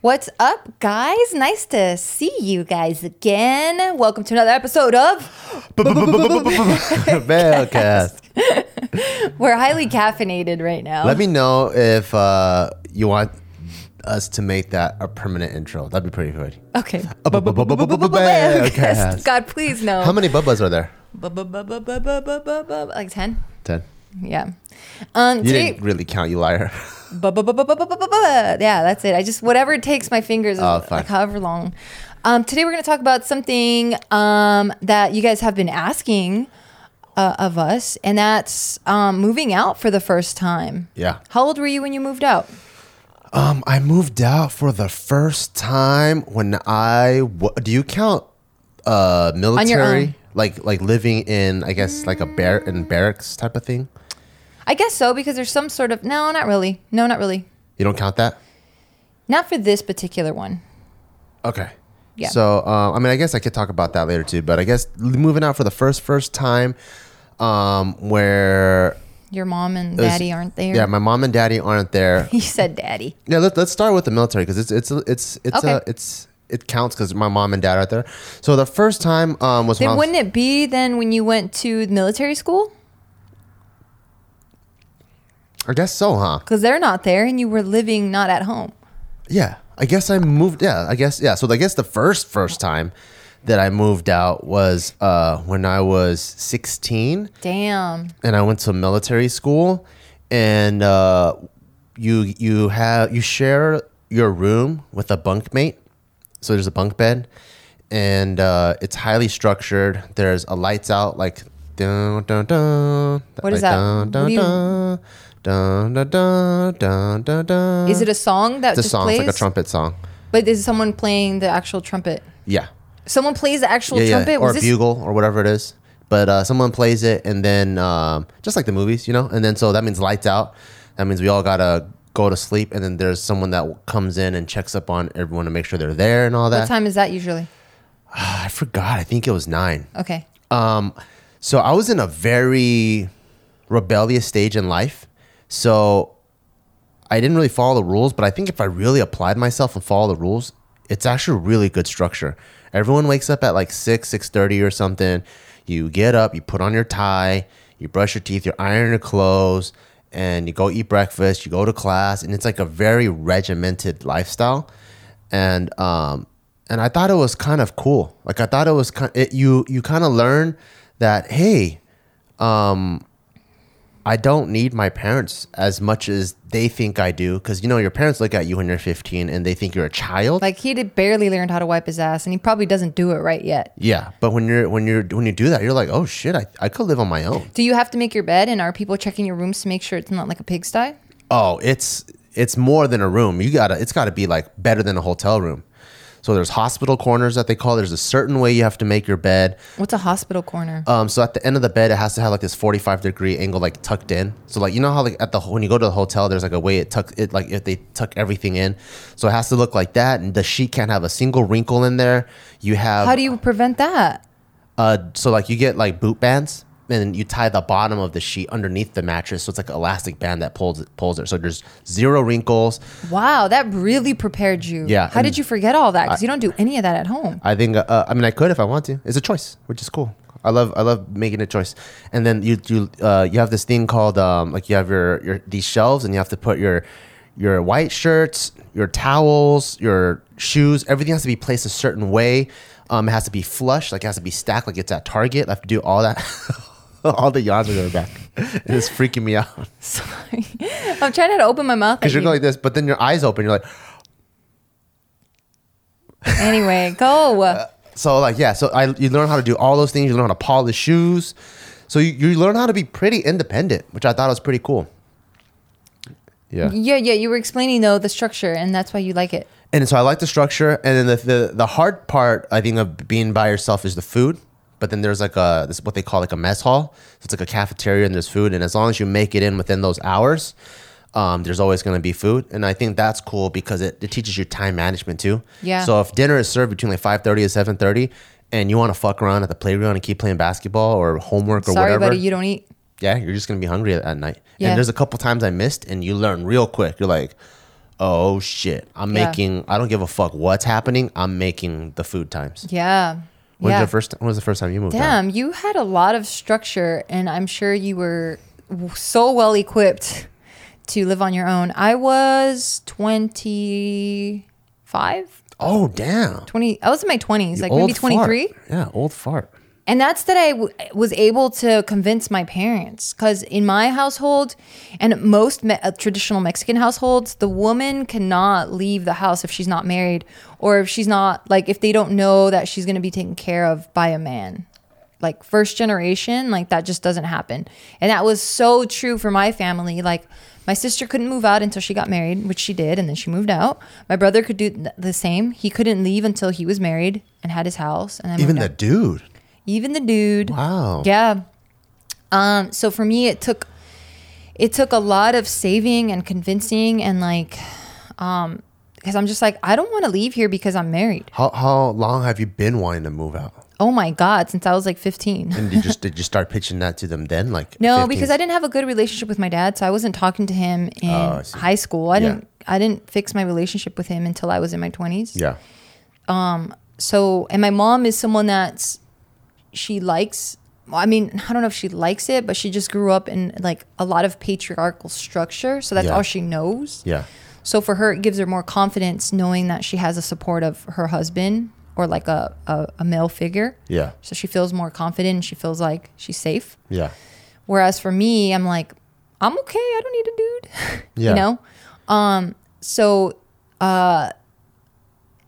What's up, guys? Nice to see you guys again. Welcome to another episode of Bellcast. We're highly caffeinated right now. Let me know if uh, you want us to make that a permanent intro. That'd be pretty good. Okay. God, please no. How many bubbas are there? Like 10? Ten. Yeah. Um, You today, didn't really count, you liar. yeah, that's it. I just, whatever it takes my fingers, Oh, fine. like however long. Um, today we're going to talk about something um, that you guys have been asking uh, of us, and that's um, moving out for the first time. Yeah. How old were you when you moved out? Um, I moved out for the first time when I. Do you count uh military? own. Like like living in I guess like a bar in barracks type of thing. I guess so because there's some sort of no, not really. No, not really. You don't count that. Not for this particular one. Okay. Yeah. So, uh, I mean, I guess I could talk about that later too. But I guess moving out for the first first time, um, where Your mom and was- daddy aren't there. Yeah, my mom and daddy aren't there. you said daddy. yeah, let, let's start with the military because it's it's it's it's Okay. uh, it's it counts because my mom and dad aren't there. So the first time um, was Then was- wouldn't it be then when you went to military school? I guess so, huh? Because they're not there and you were living not at home. Yeah, I guess I moved. Yeah, I guess yeah. So I guess the first first time that I moved out was uh, when I was sixteen. Damn. and I went to military school, and uh, you you have you share your room with a bunkmate. So there's a bunk bed, and uh, it's highly structured. There's a lights out like dun dun dun. What is like, that? Dun dun dun. Dun, dun, dun, dun, dun, dun. Is it a song that It's a just song. plays? It's like a trumpet song. But is someone playing the actual trumpet? Yeah. Someone plays the actual yeah, yeah, trumpet? or Was a this bugle or whatever it is. But uh, someone plays it, and then um, just like the movies, you know, and then so that means lights out. That means we all gotta go to sleep, and then there's someone that comes in and checks up on everyone to make sure they're there and all that. what time is that usually? I forgot. I think it was nine. Okay. Um, so I was in a very rebellious stage in life. So I didn't really follow the rules, but I think if I really applied myself and follow the rules, it's actually really good structure. Everyone wakes up at like six, six thirty or something. You get up, you put on your tie, you brush your teeth, you iron your clothes, and you go eat breakfast. You go to class, and it's like a very regimented lifestyle. And um, and I thought it was kind of cool. Like I thought it was kind. It, you you kind of learn that hey, um, I don't need my parents as much as they think I do. Because you know your parents look at you when you're 15 and they think you're a child. Like he did barely learned how to wipe his ass and he probably doesn't do it right yet. yeah, but when you're when you're when you do that, you're like, oh shit, I, I could live on my own. Do you have to make your bed and are people checking your rooms to make sure it's not like a pigsty? Oh, it's it's more than a room. You gotta it's gotta be like better than a hotel room. So there's hospital corners that they call. There's a certain way you have to make your bed. What's a hospital corner? Um, so at the end of the bed, it has to have like this 45 degree angle, like tucked in. So like you know how like at the when you go to the hotel, there's like a way it tuck it like if they tuck everything in. So it has to look like that, and the sheet can't have a single wrinkle in there. You have How do you prevent that? uh, so like you get like boot bands, and you tie the bottom of the sheet underneath the mattress, so it's like an elastic band that pulls it pulls it. So there's zero wrinkles. Wow, that really prepared you. Yeah, How did you forget all that? Because you don't do any of that at home. I think uh, I mean I could if I want to. It's a choice, which is cool. I love I love making a choice. And then you you uh, you have this thing called um, like you have your your these shelves and you have to put your your white shirts, your towels, your shoes, everything has to be placed a certain way. Um, it has to be flush, like it has to be stacked, like it's at Target. I have to do all that. all the yawns are going back. It's freaking me out Sorry. I'm trying not to open my mouth. because you're you. going like this, but then your eyes open. You're like, Anyway, go. Uh, so like yeah, so I you learn how to do all those things. You learn how to polish shoes. So you, you learn how to be pretty independent, which I thought was pretty cool. Yeah. yeah, yeah. You were explaining though the structure, and that's why you like it. And so I like the structure, and then the, the the hard part I think of being by yourself is the food. But then there's like a this is what they call like a mess hall. So it's like a cafeteria and there's food, and as long as you make it in within those hours, um, there's always going to be food. And I think that's cool because it, it teaches you time management too. Yeah. So if dinner is served between like five thirty and seven thirty, and you want to fuck around at the playground and keep playing basketball or homework or Sorry, whatever, buddy, you don't eat. yeah, you're just gonna be hungry at, at night. Yeah. And there's a couple times I missed, and you learn real quick. You're like, oh shit, I'm Yeah. making. I don't give a fuck what's happening. I'm making the food times. Yeah. When's yeah. the first? When was the first time you moved out? Damn, you had a lot of structure, and I'm sure you were so well equipped to live on your own. I was 25, Oh damn. 20. I was in my 20s, like maybe 23. fart. Yeah, old fart. And that's that I w- was able to convince my parents because in my household and most me- uh, traditional Mexican households, the woman cannot leave the house if she's not married or if she's not like if they don't know that she's going to be taken care of by a man. Like first generation, like that just doesn't happen. And that was so true for my family. Like my sister couldn't move out until she got married, which she did, and then she moved out. My brother could do th- the same. He couldn't leave until he was married and had his house. And then Even the out. dude. Even the dude. Wow. Yeah. Um, so for me it took it took a lot of saving and convincing and like um because I'm just like I don't want to leave here because I'm married. How how long have you been wanting to move out? Oh my god, since I was like 15. And you just did you start pitching that to them then? Like No, 15? because I didn't have a good relationship with my dad, so I wasn't talking to him in Oh, high school. I Yeah. didn't I didn't fix my relationship with him until I was in my 20s. Yeah. Um. so and my mom is someone that's she likes I mean, I don't know if she likes it, but she just grew up in like a lot of patriarchal structure, so that's Yeah. all she knows. Yeah. So for her, it gives her more confidence knowing that she has a support of her husband or like a, a, a male figure. Yeah. So she feels more confident and she feels like she's safe. Yeah. Whereas for me, I'm like, I'm okay. I don't need a dude. Yeah. you know? Um, so, uh,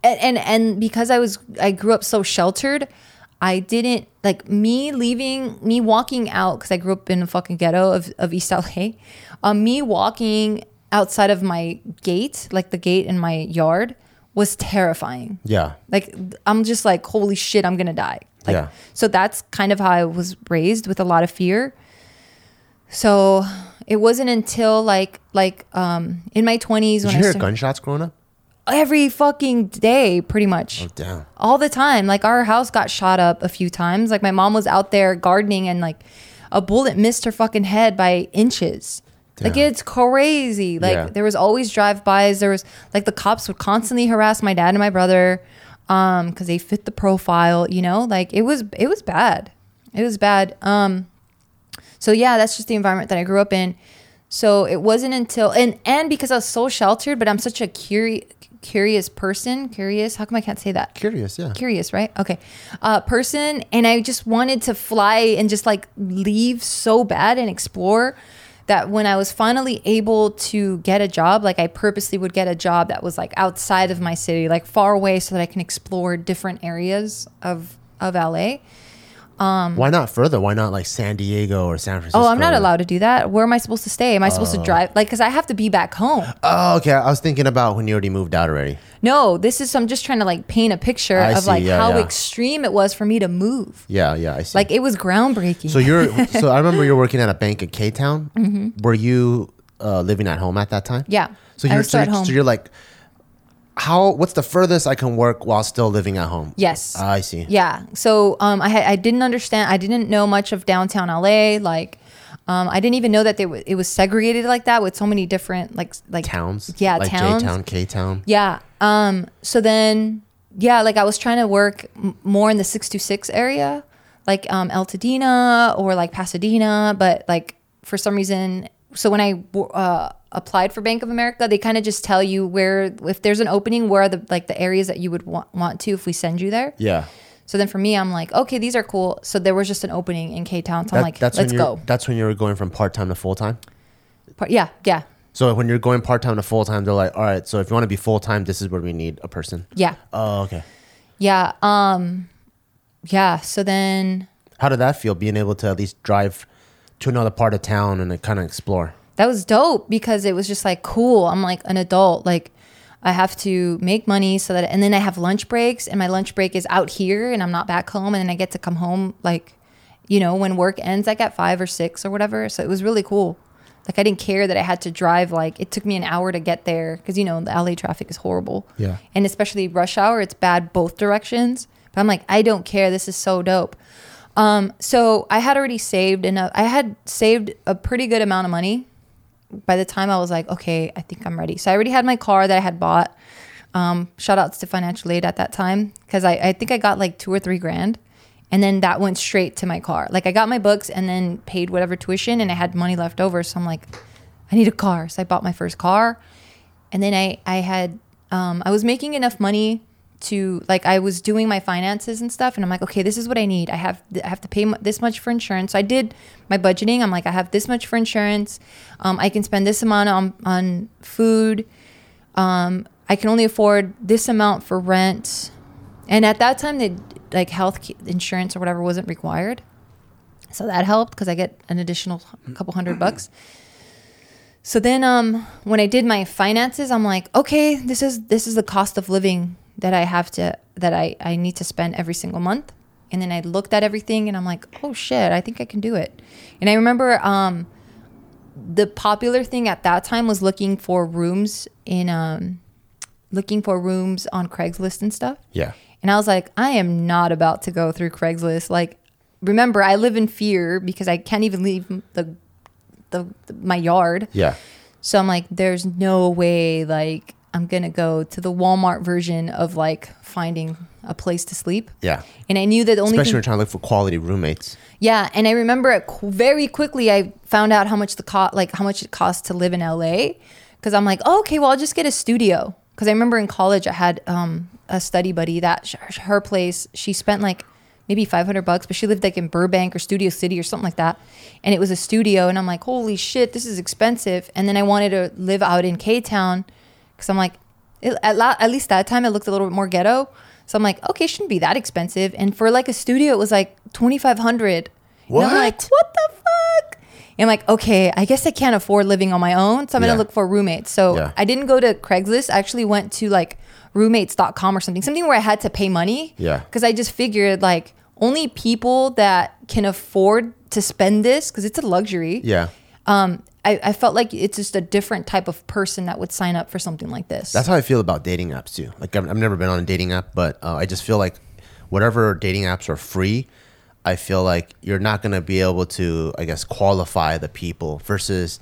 and, and, and because I was, I grew up so sheltered, I didn't like me leaving, me walking out, cause I grew up in a fucking ghetto of, of East LA. Um, me walking outside of my gate, like the gate in my yard was terrifying. Yeah. Like I'm just like, holy shit, I'm gonna die. Like, Yeah. So that's kind of how I was raised with a lot of fear. So it wasn't until like like um in my 20s Did when you I hear started gunshots growing up? Every fucking day, pretty much Oh damn. all the time. Like our house got shot up a few times. Like my mom was out there gardening and like a bullet missed her fucking head by inches. Like it's crazy. Like Yeah. there was always drive-bys. There was like the cops would constantly harass my dad and my brother um cuz they fit the profile, you know? Like it was it was bad. It was bad. Um so yeah, that's just the environment that I grew up in. So it wasn't until and and because I was so sheltered, but I'm such a curious curious person, curious. How come I can't say that? Curious, yeah. curious, right? Okay. Uh, person, and I just wanted to fly and just like leave so bad and explore that when I was finally able to get a job, like I purposely would get a job that was like outside of my city, like far away, so that I can explore different areas of of LA. Why not further? Why not like San Diego or San Francisco? Oh, I'm not allowed to do that. Where am I supposed to stay? Am I supposed to drive? Like, because I have to be back home. Oh, okay. I was thinking about when you already moved out already. No, this is I'm just trying to like paint a picture I of see, like yeah, how yeah. extreme it was for me to move. Yeah, yeah, I see. Like it was groundbreaking. so you're so I remember you're working at a bank in K Town. Mm-hmm. Were you uh, living at home at that time? Yeah. So you're so, at home. so you're like, how? What's the furthest I can work while still living at home? Yes. Ah, I see. Yeah. So um, I had, I didn't understand. I didn't know much of downtown LA. Like, um, I didn't even know that they w- it was segregated like that with so many different like like Towns. Yeah, like towns. J Town, K Town. Yeah. Um. So then, yeah, like I was trying to work m- more in the six two six area, like um Altadena or like Pasadena, but like for some reason, so when I uh, applied for Bank of America, they kind of just tell you where if there's an opening, where are the like the areas that you would want want to if we send you there. Yeah. So then for me, I'm like, okay, these are cool. So there was just an opening in K Town. So I'm like, that's let's go. That's when you were going from part time to full time. Part- Yeah, yeah, So when you're going part time to full time, they're like, all right. So if you want to be full time, this is where we need a person. yeah, Oh, okay. yeah. Um, yeah. So then How did that feel? Being able to at least drive to another part of town and kind of explore. That was dope because it was just like cool. I'm like an adult. Like I have to make money so that, and then I have lunch breaks, and my lunch break is out here, and I'm not back home, and then I get to come home like, you know, when work ends, like at five or six or whatever. So it was really cool. Like I didn't care that I had to drive. Like it took me an hour to get there because you know the LA traffic is horrible. Yeah. and especially rush hour, it's bad both directions. But I'm like, I don't care. This is so dope. Um, so I had already saved enough. I had saved a pretty good amount of money by the time I was like, okay, I think I'm ready. So I already had my car that I had bought. Um, shout outs to financial aid at that time because I, I think I got like two or three grand. And then that went straight to my car. Like I got my books and then paid whatever tuition and I had money left over. So I'm like, I need a car. So I bought my first car. And then I, I had, um, I was making enough money to like I was doing my finances and stuff and I'm like okay this is what I need. I have I have to pay m- this much for insurance. So I did my budgeting. I'm like I have this much for insurance. Um, I can spend this amount on on food. Um, I can only afford this amount for rent. And at that time the like health insurance or whatever wasn't required. So that helped because I get an additional couple hundred bucks. So then um when I did my finances, I'm like, okay, this is this is the cost of living that I have to that I I need to spend every single month. And then I looked at everything and I'm like, oh shit, I think I can do it. And I remember um the popular thing at that time was looking for rooms in um looking for rooms on Craigslist and stuff. Yeah. And I was like, I am not about to go through Craigslist. Like, remember, I live in fear because I can't even leave the, the, my yard. Yeah. So I'm like, there's no way like I'm gonna go to the Walmart version of like finding a place to sleep. Yeah. And I knew that only Especially thing, when you're trying to look for quality roommates. yeah. And I remember it qu- very quickly. I found out how much the cost, like how much it costs to live in LA, because I'm like, oh, okay, well, I'll just get a studio. Because I remember in college I had um, a study buddy that sh- her place she spent like maybe 500 bucks, but she lived like in Burbank or Studio City or something like that, and it was a studio. And I'm like, holy shit, this is expensive. And then I wanted to live out in K Town, because I'm like, it, at, la- at least that time it looked a little bit more ghetto. So I'm like, okay, it shouldn't be that expensive. And for like a studio, it was like 2,500. And I'm like, What? what the fuck? And I'm like, okay, I guess I can't afford living on my own. So I'm Yeah. going to look for roommates. So Yeah. I didn't go to Craigslist. I actually went to like roommates.com or something, something where I had to pay money. Yeah. Because I just figured like only people that can afford to spend this, because it's a luxury. Yeah. Um, I, I felt like it's just a different type of person that would sign up for something like this. That's how I feel about dating apps too. Like I've, I've never been on a dating app, but uh, I just feel like whatever dating apps are free, I feel like you're not gonna be able to, I guess, qualify the people versus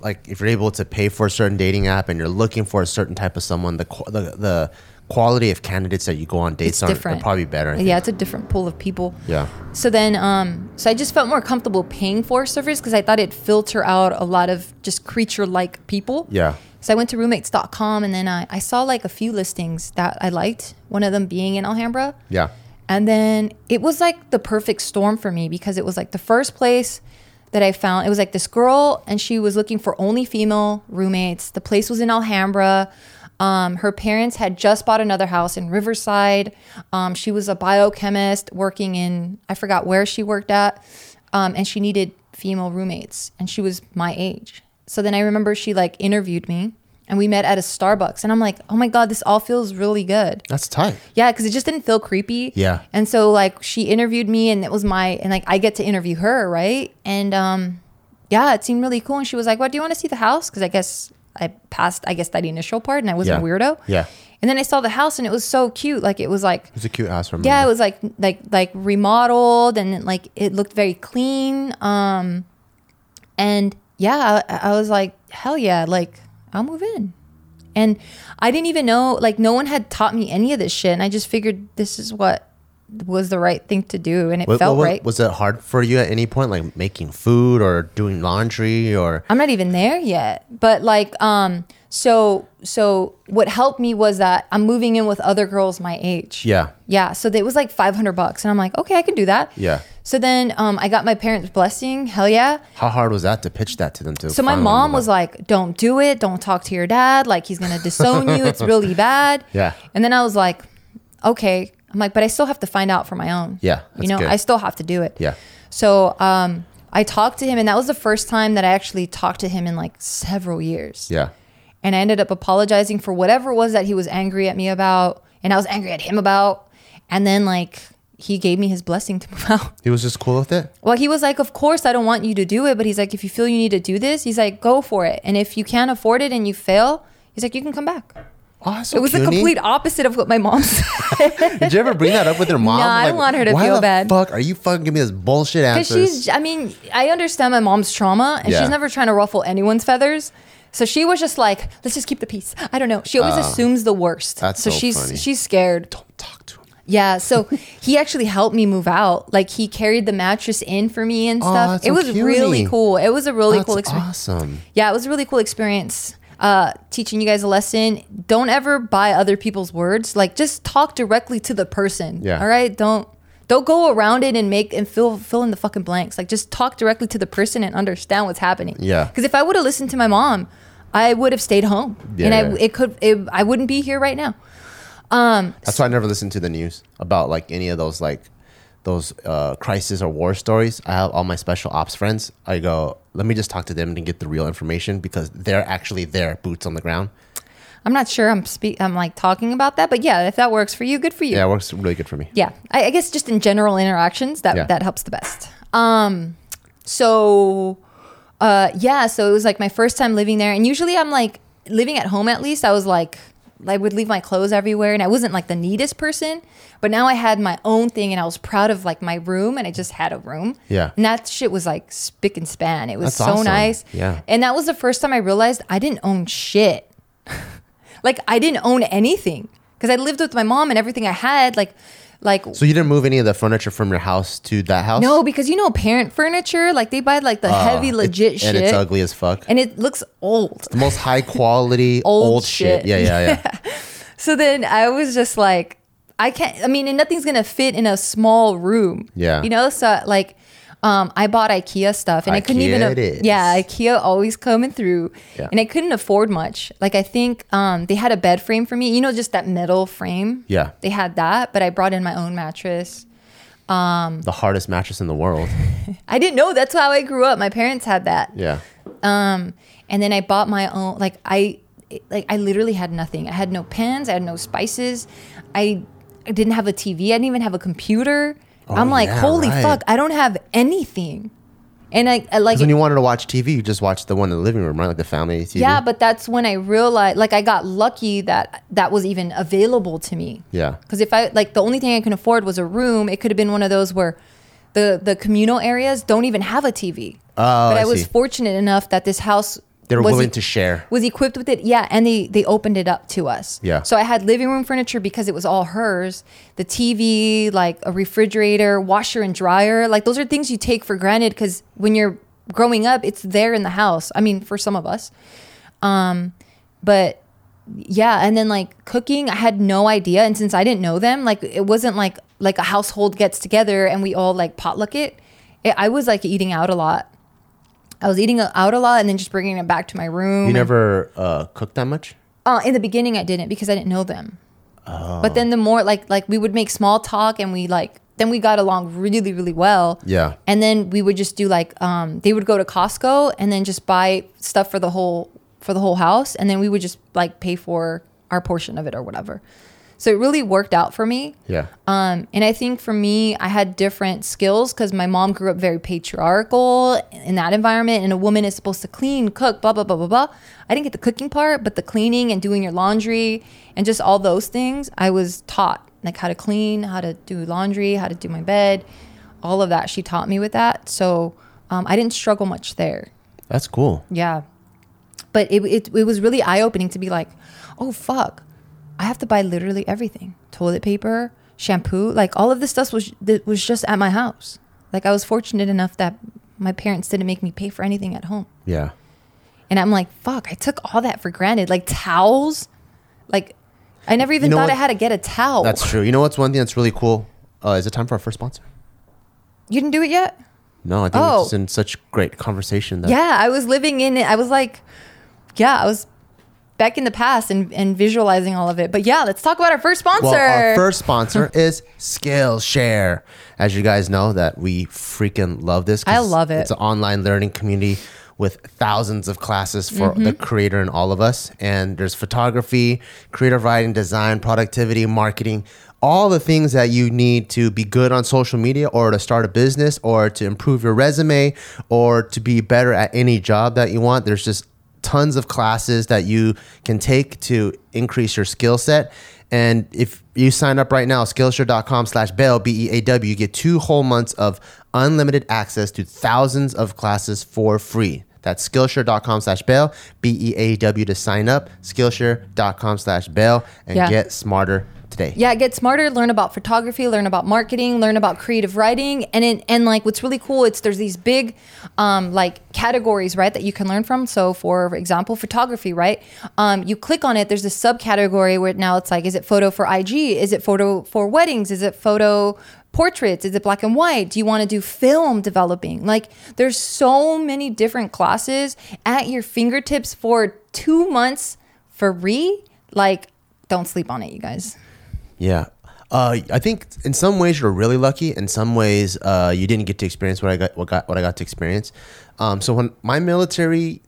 like if you're able to pay for a certain dating app and you're looking for a certain type of someone, the the, the quality of candidates that you go on dates It's on are probably better. Yeah, it's a different pool of people. Yeah. So then, um, so I just felt more comfortable paying for service because I thought it'd filter out a lot of just creature-like people. Yeah. So I went to roommates.com and then I, I saw like a few listings that I liked. One of them being in Alhambra. Yeah. And then it was like the perfect storm for me because it was like the first place that I found. It was like this girl and she was looking for only female roommates. The place was in Alhambra. Um, her parents had just bought another house in Riverside. Um, she was a biochemist working in, I forgot where she worked at. Um, and she needed female roommates and she was my age. So then I remember she like interviewed me and we met at a Starbucks. And I'm like, oh my God, this all feels really good. That's tight. Yeah, because it just didn't feel creepy. Yeah. And so like she interviewed me and it was my and like I get to interview her, right? And um yeah, it seemed really cool. And she was like, What do you want to see the house? Because I guess I passed I guess that initial part and I wasn't Yeah. a weirdo. Yeah. And then I saw the house and it was so cute. Like it was like It's a cute house from yeah, it was like like like remodeled and like it looked very clean. Um and yeah, I, I was like, hell yeah, like I'll move in. And I didn't even know, like, no one had taught me any of this shit. And I just figured this is what was the right thing to do. And it Wa- felt wa- right. Was it hard for you at any point, like making food or doing laundry or? I'm not even there yet. But like, um, so so what helped me was that I'm moving in with other girls my age. Yeah. Yeah. So it was like 500 bucks. And I'm like, okay, I can do that. Yeah. So then um, I got my parents' blessing. Hell yeah. How hard was that to pitch that to them? To So my mom was like, "Don't do it. Don't talk to your dad. Like he's gonna disown you. It's really bad." Yeah. And then I was like, "Okay." I'm like, "But I still have to find out for my own." Yeah, You know, good. I still have to do it. Yeah. So um, I talked to him, and that was the first time that I actually talked to him in like several years. yeah, And I ended up apologizing for whatever it was that he was angry at me about, and I was angry at him about. And then like he gave me his blessing to move out. he was just cool with it. Well, he was like, Of course, I don't want you to do it. But he's like, If you feel you need to do this, he's like, Go for it. And if you can't afford it and you fail, he's like, You can come back. Oh, so it was the complete opposite of what my mom said. Did you ever bring that up with your mom? Nah, I don't want her to why feel the bad. Fuck, are you fucking giving me this bullshit Because answers? she's, I mean, I understand my mom's trauma, and Yeah. she's never trying to ruffle anyone's feathers. So she was just like, let's just keep the peace. I don't know. She always ah, assumes the worst. That's so so she's funny. she's scared. Don't talk to him. Yeah. So he actually helped me move out. Like he carried the mattress in for me and Oh, stuff. that's it so was really cool. It was a really That's cool experience. awesome. Yeah, it was a really cool experience. Uh, teaching you guys a lesson. Don't ever buy other people's words. Like just talk directly to the person. Yeah. All right. Don't don't go around it and make and fill fill in the fucking blanks. Like just talk directly to the person and understand what's happening. Yeah. Because if I would have listened to my mom, I would have stayed home, Yeah, and I yeah. it could it, I wouldn't be here right now. Um, That's why I never listen to the news about like any of those like those uh, crisis or war stories. I have all my special ops friends. I go, let me just talk to them and get the real information because they're actually there, boots on the ground. I'm not sure I'm speak I'm like talking about that, but yeah, if that works for you, good for you. Yeah, it works really good for me. yeah I, I guess just in general interactions that Yeah. that helps the best um so uh yeah so it was like my first time living there and usually i'm like living at home at least i was like i would leave my clothes everywhere and i wasn't like the neatest person but now i had my own thing and i was proud of like my room and i just had a room Yeah. and that shit was like spick and span it was That's so awesome. nice Yeah. and that was the first time i realized i didn't own shit like i didn't own anything because i lived with my mom and everything i had like like So you didn't move any of the furniture from your house to that house? no, because you know parent furniture, like they buy like the Uh, heavy it- legit shit, and it's ugly as fuck. and it looks old. the most high quality Old old, shit. shit. Yeah, yeah, yeah. So then I was just like, I can't. I mean, and nothing's gonna fit in a small room. Yeah. you know. So like, um, I bought IKEA stuff, and I couldn't even. IKEA it is. Yeah, IKEA always coming through, Yeah. and I couldn't afford much. Like I think um, they had a bed frame for me. You know, just that metal frame. Yeah. They had that, but I brought in my own mattress. the hardest mattress in the world. I didn't know that's how I grew up. My parents had that. Yeah. Um, and then I bought my own. Like I, like I literally had nothing. I had no pens. I had no spices. I, I didn't have a TV. I didn't even have a computer. Oh, I'm like, yeah, holy right. fuck! I don't have anything. And I, I like, when you wanted to watch TV, you just watched the one in the living room, right? Like the family TV. yeah, but that's when I realized, like, I got lucky that that was even available to me. Yeah. Because if I like the only thing I can afford was a room, it could have been one of those where the the communal areas don't even have a TV. Oh, but I, I was fortunate enough that this house They were was willing to share. was equipped with it. Yeah, and they they opened it up to us. Yeah. So I had living room furniture because it was all hers. The TV, like a refrigerator, washer and dryer, like those are things you take for granted because when you're growing up, it's there in the house. I mean, for some of us. Um, but yeah, and then like cooking, I had no idea, and since I didn't know them, like it wasn't like like a household gets together and we all like potluck it. it I was like eating out a lot. I was eating out a lot and then just bringing it back to my room. You and- never uh, cooked that much? uh, in the beginning, I didn't because I didn't know them. Oh. But then the more like like we would make small talk and we like then we got along really really well. Yeah. And then we would just do like um they would go to Costco and then just buy stuff for the whole for the whole house and then we would just like pay for our portion of it or whatever. So it really worked out for me. Yeah. Um, and I think for me, I had different skills because my mom grew up very patriarchal in that environment, and a woman is supposed to clean, cook, blah blah blah blah blah. I didn't get the cooking part, but the cleaning and doing your laundry and just all those things, I was taught like how to clean, how to do laundry, how to do my bed, all of that. She taught me with that, so um, I didn't struggle much there. That's cool. Yeah. But it, it, it was really eye opening to be like, oh, fuck. I have to buy literally everything toilet paper, shampoo. Like all of this stuff was, that was just at my house. Like I was fortunate enough that my parents didn't make me pay for anything at home. Yeah. And I'm like, fuck, I took all that for granted. Like towels. Like I never even know thought I had to get a towel. That's true. You know what's one thing that's really cool? Uh, is it time for our first sponsor? you didn't do it yet? No, I think Oh. it's in such great conversation that Yeah, I was living in it. I was like, yeah, I was back in the past and, and visualizing all of it. But yeah, let's talk about our first sponsor. Well, our first sponsor is Skillshare. As you guys know, that we freaking love this. I love it. It's an online learning community with thousands of classes for Mm-hmm. the creator and all of us. And there's photography, creative writing, design, productivity, marketing, all the things that you need to be good on social media or to start a business or to improve your resume or to be better at any job that you want. There's just tons of classes that you can take to increase your skill set. And if you sign up right now, Skillshare.com slash Bail, B E A W, you get two whole months of unlimited access to thousands of classes for free. That's Skillshare.com slash Bail, B E A W to sign up, Skillshare.com slash Bail, and Yeah. get smarter today. Yeah, get smarter, learn about photography, learn about marketing, learn about creative writing. And it, and like what's really cool, it's there's these big um like categories, right, that you can learn from. So for example, photography, right? Um you click on it, there's a subcategory where now it's like is it photo for IG? Is it photo for weddings? Is it photo portraits? Is it black and white? Do you want to do film developing? Like there's so many different classes at your fingertips for 2 months for free. Like don't sleep on it, you guys. Yeah. Uh, I think in some ways you're really lucky. In some ways, uh, you didn't get to experience what I got, what got, what I got to experience. Um, so when my military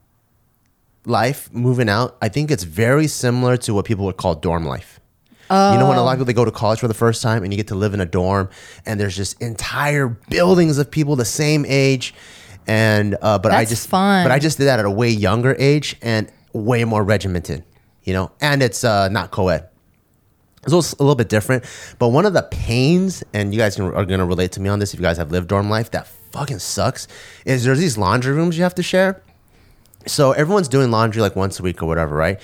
life moving out, I think it's very similar to what people would call dorm life. You know, when a lot of people they go to college for the first time and you get to live in a dorm, and there's just entire buildings of people the same age, and uh, but I just fun. but I just did that at a way younger age and way more regimented. You know, and it's uh, not co-ed. It's a little bit different, but one of the pains, and you guys can, are going to relate to me on this if you guys have lived dorm life, that fucking sucks, is there's these laundry rooms you have to share. So everyone's doing laundry like once a week or whatever, right?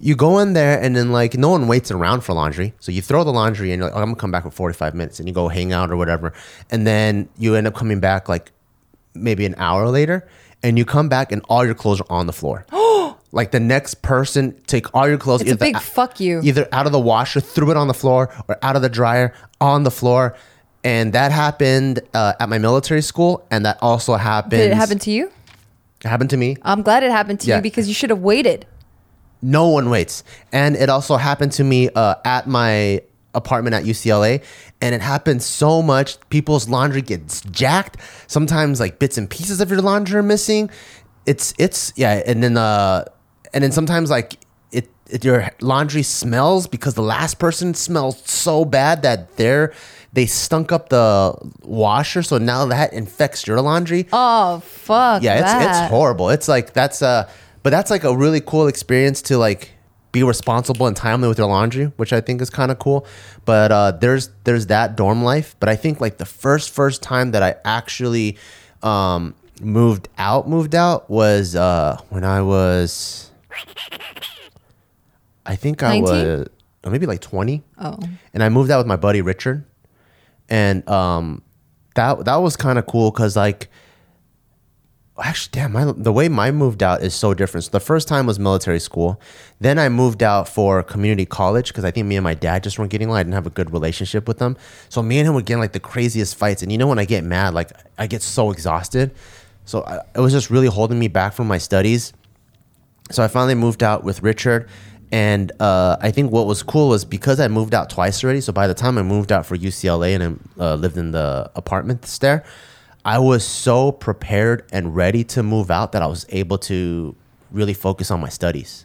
You go in there and then like no one waits around for laundry. So you throw the laundry and you're like, oh, I'm gonna come back in 45 minutes and you go hang out or whatever. And then you end up coming back like maybe an hour later and you come back and all your clothes are on the floor. like the next person take all your clothes It's a either big o- fuck you. either out of the washer, threw it on the floor, or out of the dryer on the floor. And that happened uh, at my military school, and that also happened. Did it happen to you? It happened to me. I'm glad it happened to Yeah. you because you should have waited. No one waits. And it also happened to me uh, at my apartment at UCLA. And it happens so much. People's laundry gets jacked. Sometimes like bits and pieces of your laundry are missing. It's it's yeah. And then uh and then sometimes like it, it your laundry smells because the last person smells so bad that they're they stunk up the washer. So now that infects your laundry Oh fuck. yeah, it's that. it's horrible. It's like that's uh but that's like a really cool experience to like be responsible and timely with your laundry, which I think is kind of cool. But uh there's there's that dorm life, but I think like the first first time that I actually um moved out moved out was uh when I was I think I 19? was or maybe like 20 Oh. and I moved out with my buddy Richard, and um, that that was kind of cool because like, actually, damn, my, the way my moved out is so different. So the first time was military school, then I moved out for community college because I think me and my dad just weren't getting along. I didn't have a good relationship with them, so me and him would get in, like the craziest fights. And you know when I get mad, like I get so exhausted, so I, it was just really holding me back from my studies so I finally moved out with Richard, and uh, I think what was cool was because I moved out twice already. So by the time I moved out for UCLA and uh, lived in the apartments there, I was so prepared and ready to move out that I was able to really focus on my studies.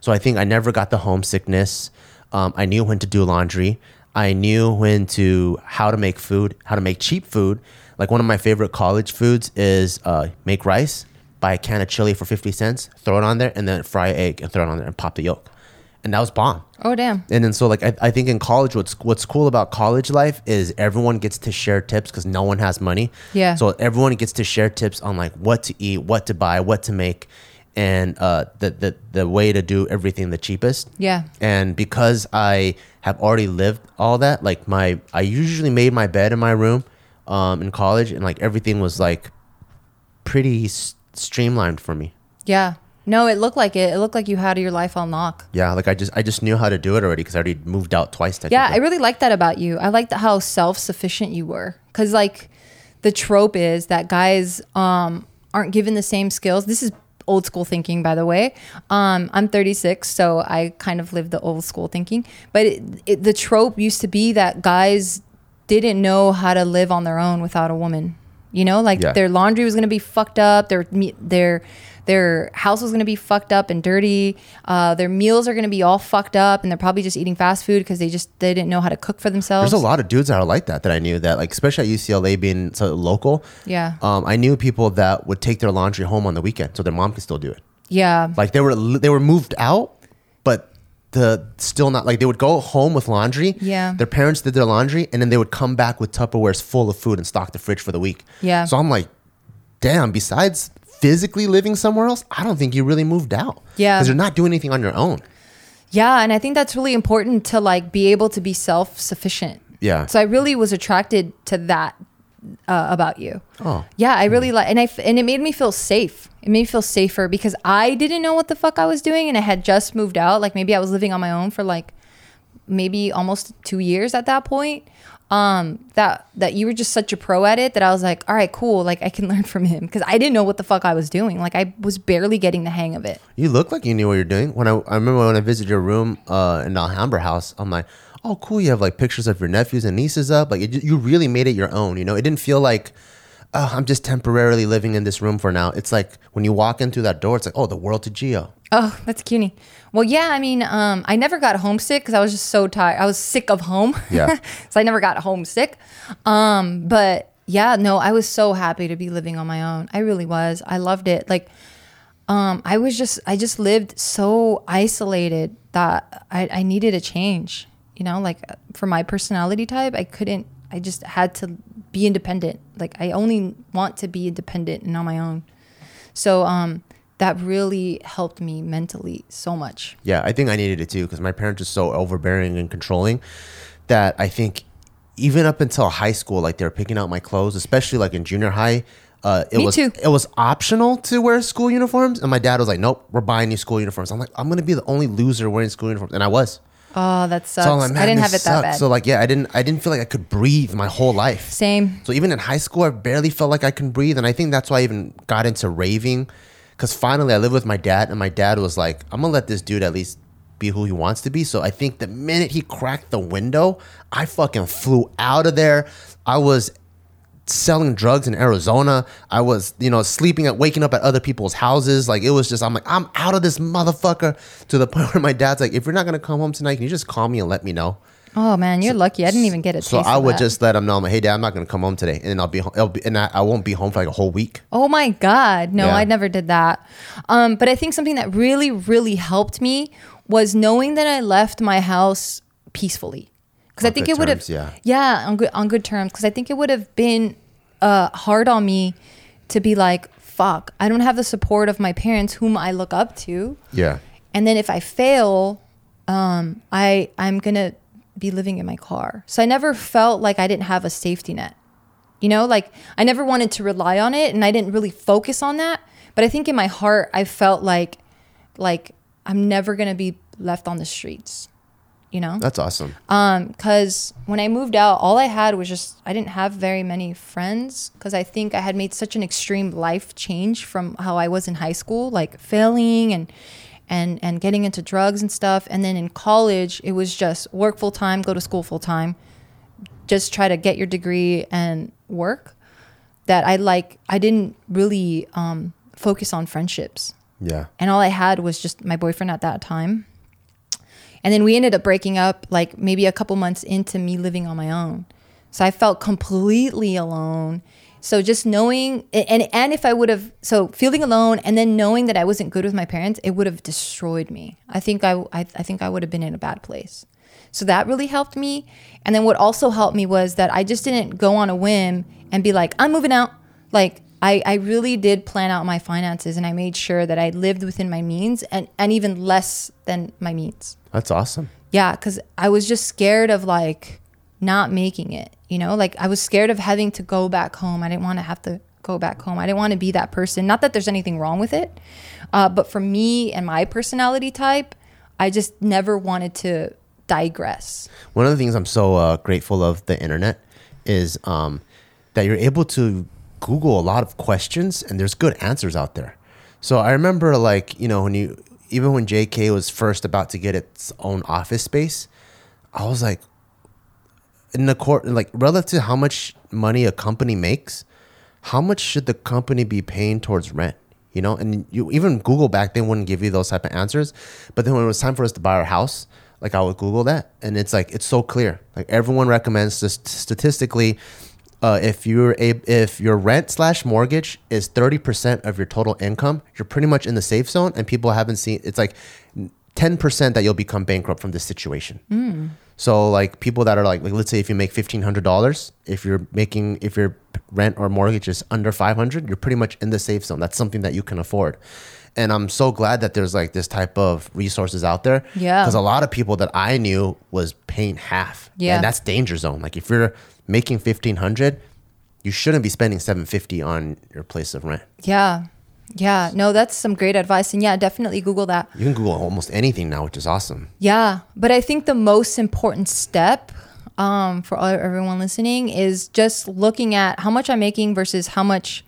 So I think I never got the homesickness. Um, I knew when to do laundry. I knew when to how to make food, how to make cheap food. Like one of my favorite college foods is uh, make rice, buy a can of chili for 50 cents, throw it on there, and then fry an egg and throw it on there and pop the yolk. And that was bomb. Oh damn. And then so like I, I think in college what's what's cool about college life is everyone gets to share tips because no one has money. Yeah. So everyone gets to share tips on like what to eat, what to buy, what to make, and uh, the the the way to do everything the cheapest. Yeah. And because I have already lived all that, like my I usually made my bed in my room um, in college, and like everything was like pretty s- streamlined for me. Yeah. No, it looked like it. It looked like you had your life on lock. Yeah, like I just I just knew how to do it already because I already moved out twice. Yeah. I really like that about you. I like how self sufficient you were. Cause like the trope is that guys um, aren't given the same skills. This is old school thinking, by the way. Um, I'm 36, so I kind of live the old school thinking. But it, it, the trope used to be that guys didn't know how to live on their own without a woman. You know, like Yeah. their laundry was gonna be fucked up. Their their their house was gonna be fucked up and dirty. Uh, their meals are gonna be all fucked up, and they're probably just eating fast food because they just they didn't know how to cook for themselves. There's a lot of dudes that are like that that I knew that like especially at UCLA being so local. Yeah. Um, I knew people that would take their laundry home on the weekend so their mom could still do it. Yeah. Like they were they were moved out, but the still not like they would go home with laundry. Yeah. Their parents did their laundry and then they would come back with Tupperwares full of food and stock the fridge for the week. Yeah. So I'm like, damn, besides physically living somewhere else, I don't think you really moved out. Yeah. Because you're not doing anything on your own. Yeah, and I think that's really important to like be able to be self-sufficient. Yeah. So I really was attracted to that uh, about you. Oh. Yeah, I really like, and I and it made me feel safe. It made me feel safer because I didn't know what the fuck I was doing, and I had just moved out. Like maybe I was living on my own for like maybe almost two years at that point. Um, that that you were just such a pro at it that I was like, all right, cool. Like I can learn from him because I didn't know what the fuck I was doing. Like I was barely getting the hang of it. You look like you knew what you're doing. When I, I remember when I visited your room uh, in the Alhambra house, I'm like, oh, cool. You have like pictures of your nephews and nieces up. Like it, you really made it your own. You know, it didn't feel like, oh, I'm just temporarily living in this room for now. It's like when you walk in through that door, it's like, oh, the world to Geo. Oh, that's cutie. Well, yeah, I mean, um, I never got homesick because I was just so tired. I was sick of home. Yeah. so I never got homesick. Um, but yeah, no, I was so happy to be living on my own. I really was. I loved it. Like, um, I was just, I just lived so isolated that I, I needed a change. You know, like for my personality type, I couldn't, I just had to be independent. Like, I only want to be independent and on my own. So, um, that really helped me mentally so much. Yeah, I think I needed it too because my parents are so overbearing and controlling that I think even up until high school, like they were picking out my clothes, especially like in junior high. Uh, it Me was too. it was optional to wear school uniforms, and my dad was like, "Nope, we're buying you school uniforms." I'm like, "I'm gonna be the only loser wearing school uniforms," and I was. Oh, that sucks. So I'm like, I didn't have it that bad. So like, yeah, I didn't I didn't feel like I could breathe my whole life. Same. So even in high school, I barely felt like I can breathe, and I think that's why I even got into raving, because finally I lived with my dad, and my dad was like, "I'm gonna let this dude at least be who he wants to be." So I think the minute he cracked the window, I fucking flew out of there. I was selling drugs in Arizona. I was, you know, sleeping at waking up at other people's houses. Like it was just, I'm like, I'm out of this motherfucker. To the point where my dad's like, if you're not gonna come home tonight, can you just call me and let me know? Oh man, you're lucky. I didn't even get a So I would that. just let him know, I'm like, hey dad, I'm not gonna come home today, and then I'll be, home, I'll be and I, I won't be home for like a whole week. Oh my God. No, Yeah. I never did that. Um, but I think something that really, really helped me was knowing that I left my house peacefully. Because I think it would have, yeah. yeah, on good on good terms. Because I think it would have been uh, hard on me to be like, fuck, I don't have the support of my parents, whom I look up to. Yeah, and then if I fail, um, I I'm gonna be living in my car. So I never felt like I didn't have a safety net. You know, like I never wanted to rely on it, and I didn't really focus on that. But I think in my heart, I felt like like I'm never gonna be left on the streets. You know, that's awesome. um, because when I moved out, all I had was just I didn't have very many friends because I think I had made such an extreme life change from how I was in high school, like failing and and and getting into drugs and stuff. And then in college, it was just work full time, go to school full time, just try to get your degree and work. That I like, I didn't really um, focus on friendships Yeah, and all I had was just my boyfriend at that time. And then we ended up breaking up like maybe a couple months into me living on my own. So I felt completely alone. So just knowing and and if I would have so feeling alone and then knowing that I wasn't good with my parents, it would have destroyed me. I think I I, I think I would have been in a bad place. So that really helped me. And then what also helped me was that I just didn't go on a whim and be like, I'm moving out. Like I, I really did plan out my finances and I made sure that I lived within my means and, and even less than my means. That's awesome. Yeah, because I was just scared of like not making it, you know? Like I was scared of having to go back home. I didn't want to have to go back home. I didn't want to be that person. Not that there's anything wrong with it, uh, but for me and my personality type, I just never wanted to digress. One of the things I'm so uh, grateful of the internet is um, that you're able to Google a lot of questions and there's good answers out there. So I remember like, you know, when you even when JK was first about to get its own office space, I was like in the court like relative to how much money a company makes, how much should the company be paying towards rent? You know, and you even Google back then wouldn't give you those type of answers. But then when it was time for us to buy our house, like I would Google that, and it's like it's so clear. Like everyone recommends this statistically, uh, if you're a if your rent slash mortgage is 30% of your total income you're pretty much in the safe zone and people haven't seen it's like 10% that you'll become bankrupt from this situation so like people that are like, like let's say if you make fifteen hundred dollars, if you're making if your rent or mortgage is under five hundred, you're pretty much in the safe zone. That's something that you can afford. And I'm so glad that there's like this type of resources out there. Yeah. Because a lot of people that I knew was paying half. Yeah. And that's danger zone. Like if you're making fifteen hundred, you shouldn't be spending seven fifty on your place of rent. Yeah. Yeah. No, that's some great advice. And yeah, definitely Google that. You can Google almost anything now, which is awesome. Yeah, but I think the most important step um, for all, everyone listening is just looking at how much I'm making versus how much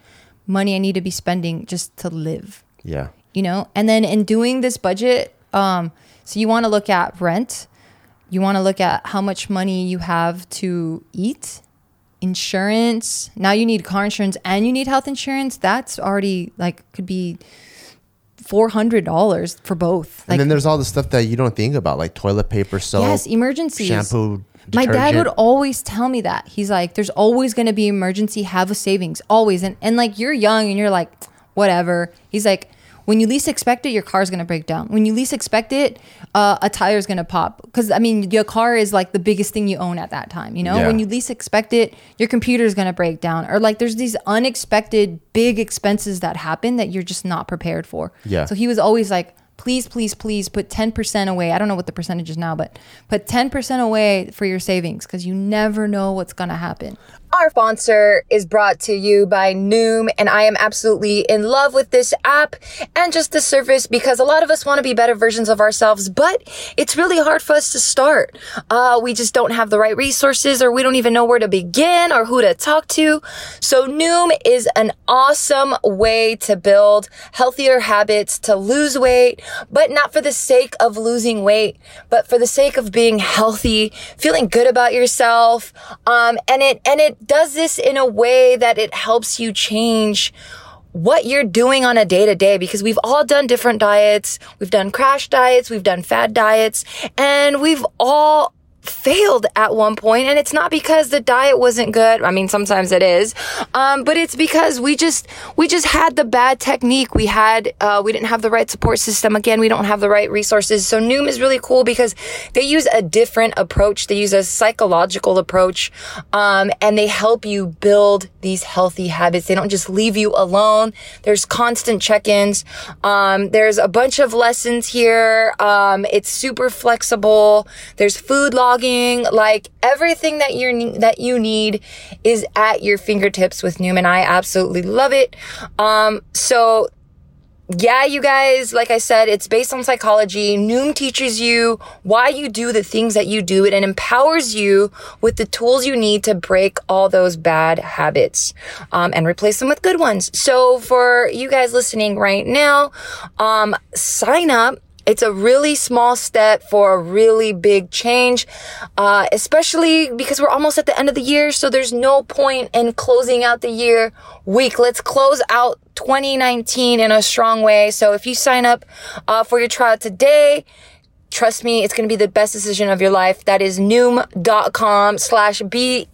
money I need to be spending just to live. Yeah. You know, and then in doing this budget, um, so you want to look at rent, you want to look at how much money you have to eat, insurance. Now you need car insurance and you need health insurance. That's already like could be four hundred dollars for both. Like and then there's all the stuff that you don't think about, like toilet paper, soap, yes, emergencies. shampoo. My dad would always tell me that. He's like, there's always going to be emergency, have a savings, always. And, and like, you're young and you're like, whatever. He's like, when you least expect it, your car's going to break down. When you least expect it, uh, a tire's going to pop. Because, I mean, your car is like the biggest thing you own at that time. You know, Yeah. when you least expect it, your computer's going to break down. Or like, there's these unexpected big expenses that happen that you're just not prepared for. Yeah. So he was always like, please, please, please put 10% away. I don't know what the percentage is now, but put 10% away for your savings because you never know what's going to happen. Our sponsor is brought to you by Noom, and I am absolutely in love with this app and just the service because a lot of us want to be better versions of ourselves, but it's really hard for us to start. Uh, we just don't have the right resources, or we don't even know where to begin or who to talk to. So, Noom is an awesome way to build healthier habits, to lose weight, but not for the sake of losing weight, but for the sake of being healthy, feeling good about yourself. Um, and it, and it does this in a way that it helps you change what you're doing on a day to day because we've all done different diets. We've done crash diets. We've done fad diets and we've all failed at one point and it's not because the diet wasn't good. I mean sometimes it is. Um, but it's because we just we just had the bad technique. We had uh, we didn't have the right support system. Again we don't have the right resources. So noom is really cool because they use a different approach. They use a psychological approach um, and they help you build these healthy habits. They don't just leave you alone. There's constant check-ins. Um, there's a bunch of lessons here. Um, it's super flexible. There's food logging like everything that you that you need is at your fingertips with Noom and I absolutely love it um, so yeah, you guys, like I said, it's based on psychology. Noom teaches you why you do the things that you do. It and empowers you with the tools you need to break all those bad habits um, and replace them with good ones. So for you guys listening right now, um, sign up. It's a really small step for a really big change, uh, especially because we're almost at the end of the year. So there's no point in closing out the year weak. Let's close out 2019 in a strong way. So if you sign up uh, for your trial today, trust me, it's going to be the best decision of your life. That is noom.com slash B-E-A-W.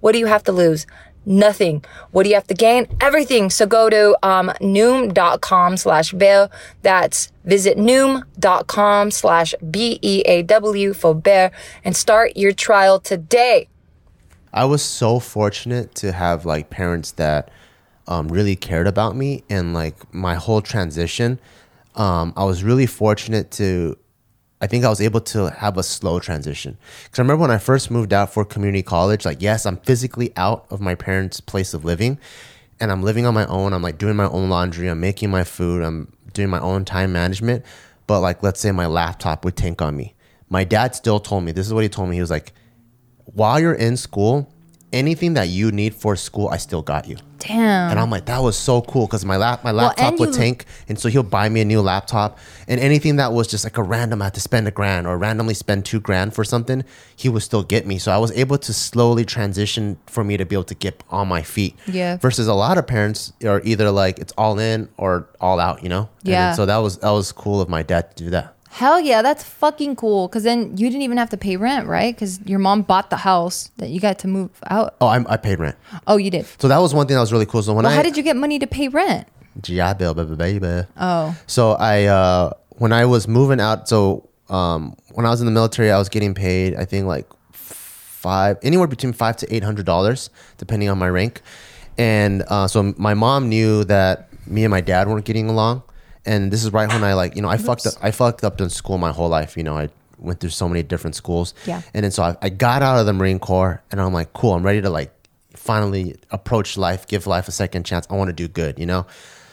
What do you have to lose? Nothing. What do you have to gain? Everything. So go to um, noom.com slash bear. That's visit noom.com slash B-E-A-W for bear and start your trial today. I was so fortunate to have like parents that um, really cared about me and like my whole transition. Um, I was really fortunate to. I think I was able to have a slow transition because I remember when I first moved out for community college. Like, yes, I'm physically out of my parents' place of living, and I'm living on my own. I'm like doing my own laundry. I'm making my food. I'm doing my own time management. But like, let's say my laptop would tank on me. My dad still told me this is what he told me. He was like, while you're in school, anything that you need for school, I still got you. Damn. And I'm like, that was so cool because my lap my laptop and would you- tank, and so he'll buy me a new laptop. And anything that was just like a random, I had to spend a grand or randomly spend two grand for something, he would still get me. So I was able to slowly transition for me to be able to get on my feet. Yeah. Versus a lot of parents are either like it's all in or all out, you know. And Yeah. so that was that was cool of my dad to do that. Hell yeah, that's fucking cool. Cause then you didn't even have to pay rent, right? Cause your mom bought the house that you got to move out. Oh, I'm, I paid rent. Oh, you did. So that was one thing that was really cool. So when Well, I how did you get money to pay rent? GI Bill, baby, baby. Oh, So I uh when I was moving out, so um when I was in the military, I was getting paid I think like five anywhere between five to eight hundred dollars, depending on my rank. And uh, so my mom knew that me and my dad weren't getting along, and this is right when I like you know I fucked up I fucked up in school my whole life. You know I went through so many different schools. Yeah. And then so I, I got out of the Marine Corps, and I'm like, cool, I'm ready to like finally approach life, give life a second chance. I want to do good, you know.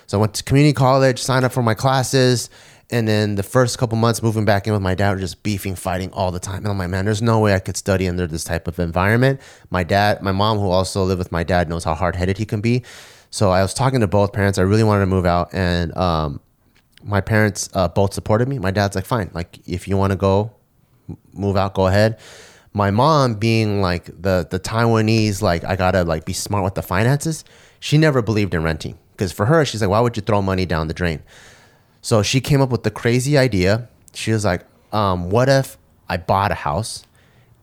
So I went to community college, signed up for my classes, and then the first couple months moving back in with my dad were just beefing, fighting all the time. And I'm like, man, there's no way I could study under this type of environment. My dad, my mom, who also lived with my dad, knows how hard headed he can be. So I was talking to both parents. I really wanted to move out, and um, my parents uh, both supported me. My dad's like, fine, like if you want to go, move out, go ahead. My mom, being like the the Taiwanese, like I gotta like be smart with the finances. She never believed in renting because for her, she's like, why would you throw money down the drain? So she came up with the crazy idea. She was like, um, what if I bought a house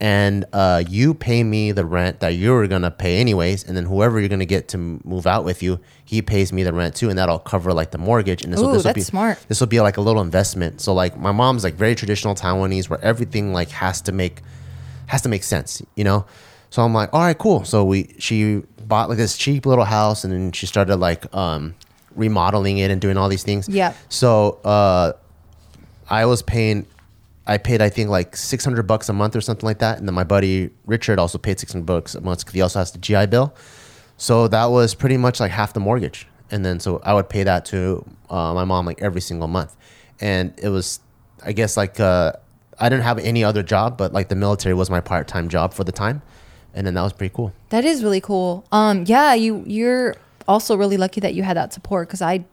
and uh, you pay me the rent that you were gonna pay anyways, and then whoever you're gonna get to move out with you, he pays me the rent too, and that'll cover like the mortgage. And this will Ooh, this will that's be smart. This will be like a little investment. So like my mom's like very traditional Taiwanese, where everything like has to make has to make sense, you know. So I'm like, all right, cool. So we she bought like this cheap little house, and then she started like um, remodeling it and doing all these things. Yeah. So uh, I was paying, I paid I think like six hundred bucks a month or something like that, and then my buddy Richard also paid six hundred bucks a month because he also has the GI Bill. So that was pretty much like half the mortgage, and then so I would pay that to uh, my mom like every single month, and it was, I guess like uh, I didn't have any other job, but like the military was my part time job for the time, and then that was pretty cool. that is really cool. Um, yeah, you you're also really lucky that you had that support because I,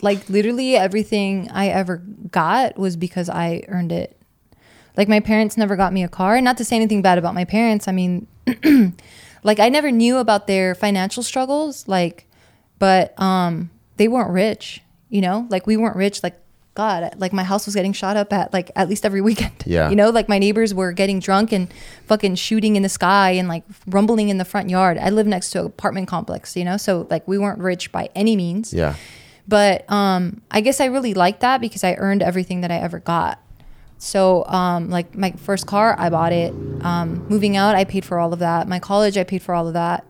like, literally everything I ever got was because I earned it. Like my parents never got me a car. Not to say anything bad about my parents. I mean, like I never knew about their financial struggles. Like, but um, they weren't rich. You know, like we weren't rich. Like God, like my house was getting shot up at like at least every weekend. Yeah. You know, like my neighbors were getting drunk and fucking shooting in the sky and like rumbling in the front yard. I live next to an apartment complex. You know, so like we weren't rich by any means Yeah, but um, I guess I really like that because I earned everything that I ever got. So, um, like my first car, I bought it. Um, moving out, I paid for all of that. My college, I paid for all of that.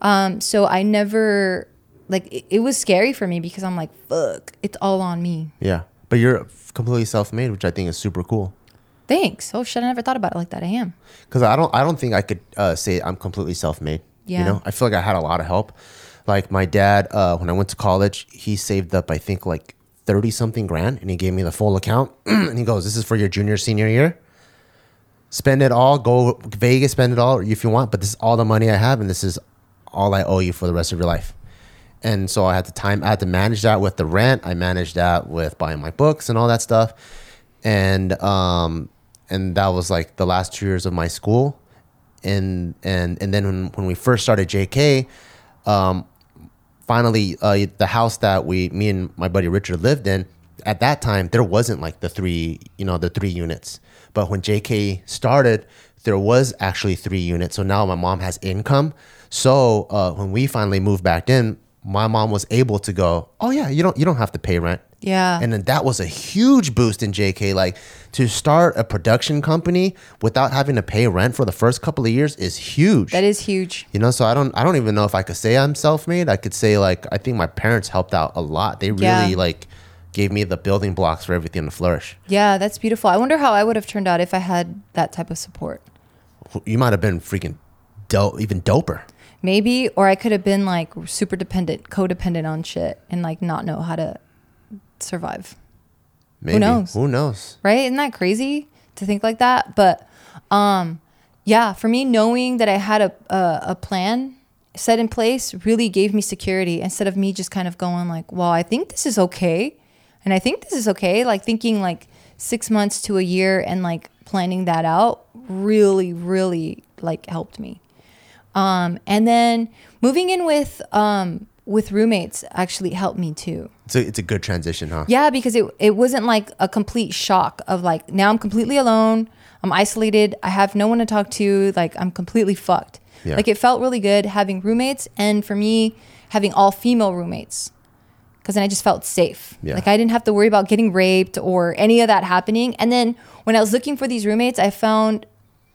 Um, so I never like it, it was scary for me because I'm like, fuck, it's all on me. yeah. But you're completely self made, which I think is super cool. Thanks. Oh shit, I never thought about it like that. I am. because I don't I don't think I could uh, say I'm completely self made. Yeah. You know, I feel like I had a lot of help. Like my dad, uh, when I went to college, he saved up I think like thirty something grand, and he gave me the full account, and he goes, "This is for your junior senior year. Spend it all. Go Vegas, spend it all if you want, but this is all the money I have, and this is all I owe you for the rest of your life." And so I had to time I had to manage that with the rent. I managed that with buying my books and all that stuff. And um and that was like the last two years of my school. And and and then when, when we first started JK, um finally uh the house that we me and my buddy Richard lived in, at that time there wasn't like the three, you know, the three units. But when JK started, there was actually three units. So now my mom has income. So uh, when we finally moved back in, my mom was able to go, "Oh yeah, you don't you don't have to pay rent." Yeah. And then that was a huge boost in JK. Like to start a production company without having to pay rent for the first couple of years is huge. that is huge. you know, so I don't I don't even know if I could say I'm self-made. I could say like I think my parents helped out a lot. They really Yeah. like gave me the building blocks for everything to flourish. Yeah, that's beautiful. I wonder how I would have turned out if I had that type of support. You might have been freaking dope, even doper. Maybe, or I could have been like super dependent, codependent on shit and like not know how to survive. Maybe. knows? Who knows? Right? Isn't that crazy to think like that? But um yeah, for me knowing that I had a a, a plan set in place really gave me security instead of me just kind of going like, "Well, I think this is okay." And I think this is okay, like thinking like 6 months to a year and like planning that out really really like helped me. Um, and then moving in with um, with roommates actually helped me too. A, it's a good transition, huh? Yeah, because it it wasn't like a complete shock of like now I'm completely alone. I'm isolated. I have no one to talk to. Like I'm completely fucked. Yeah. Like it felt really good having roommates, and for me, having all female roommates, because then I just felt safe. Yeah. Like I didn't have to worry about getting raped or any of that happening. And then when I was looking for these roommates, I found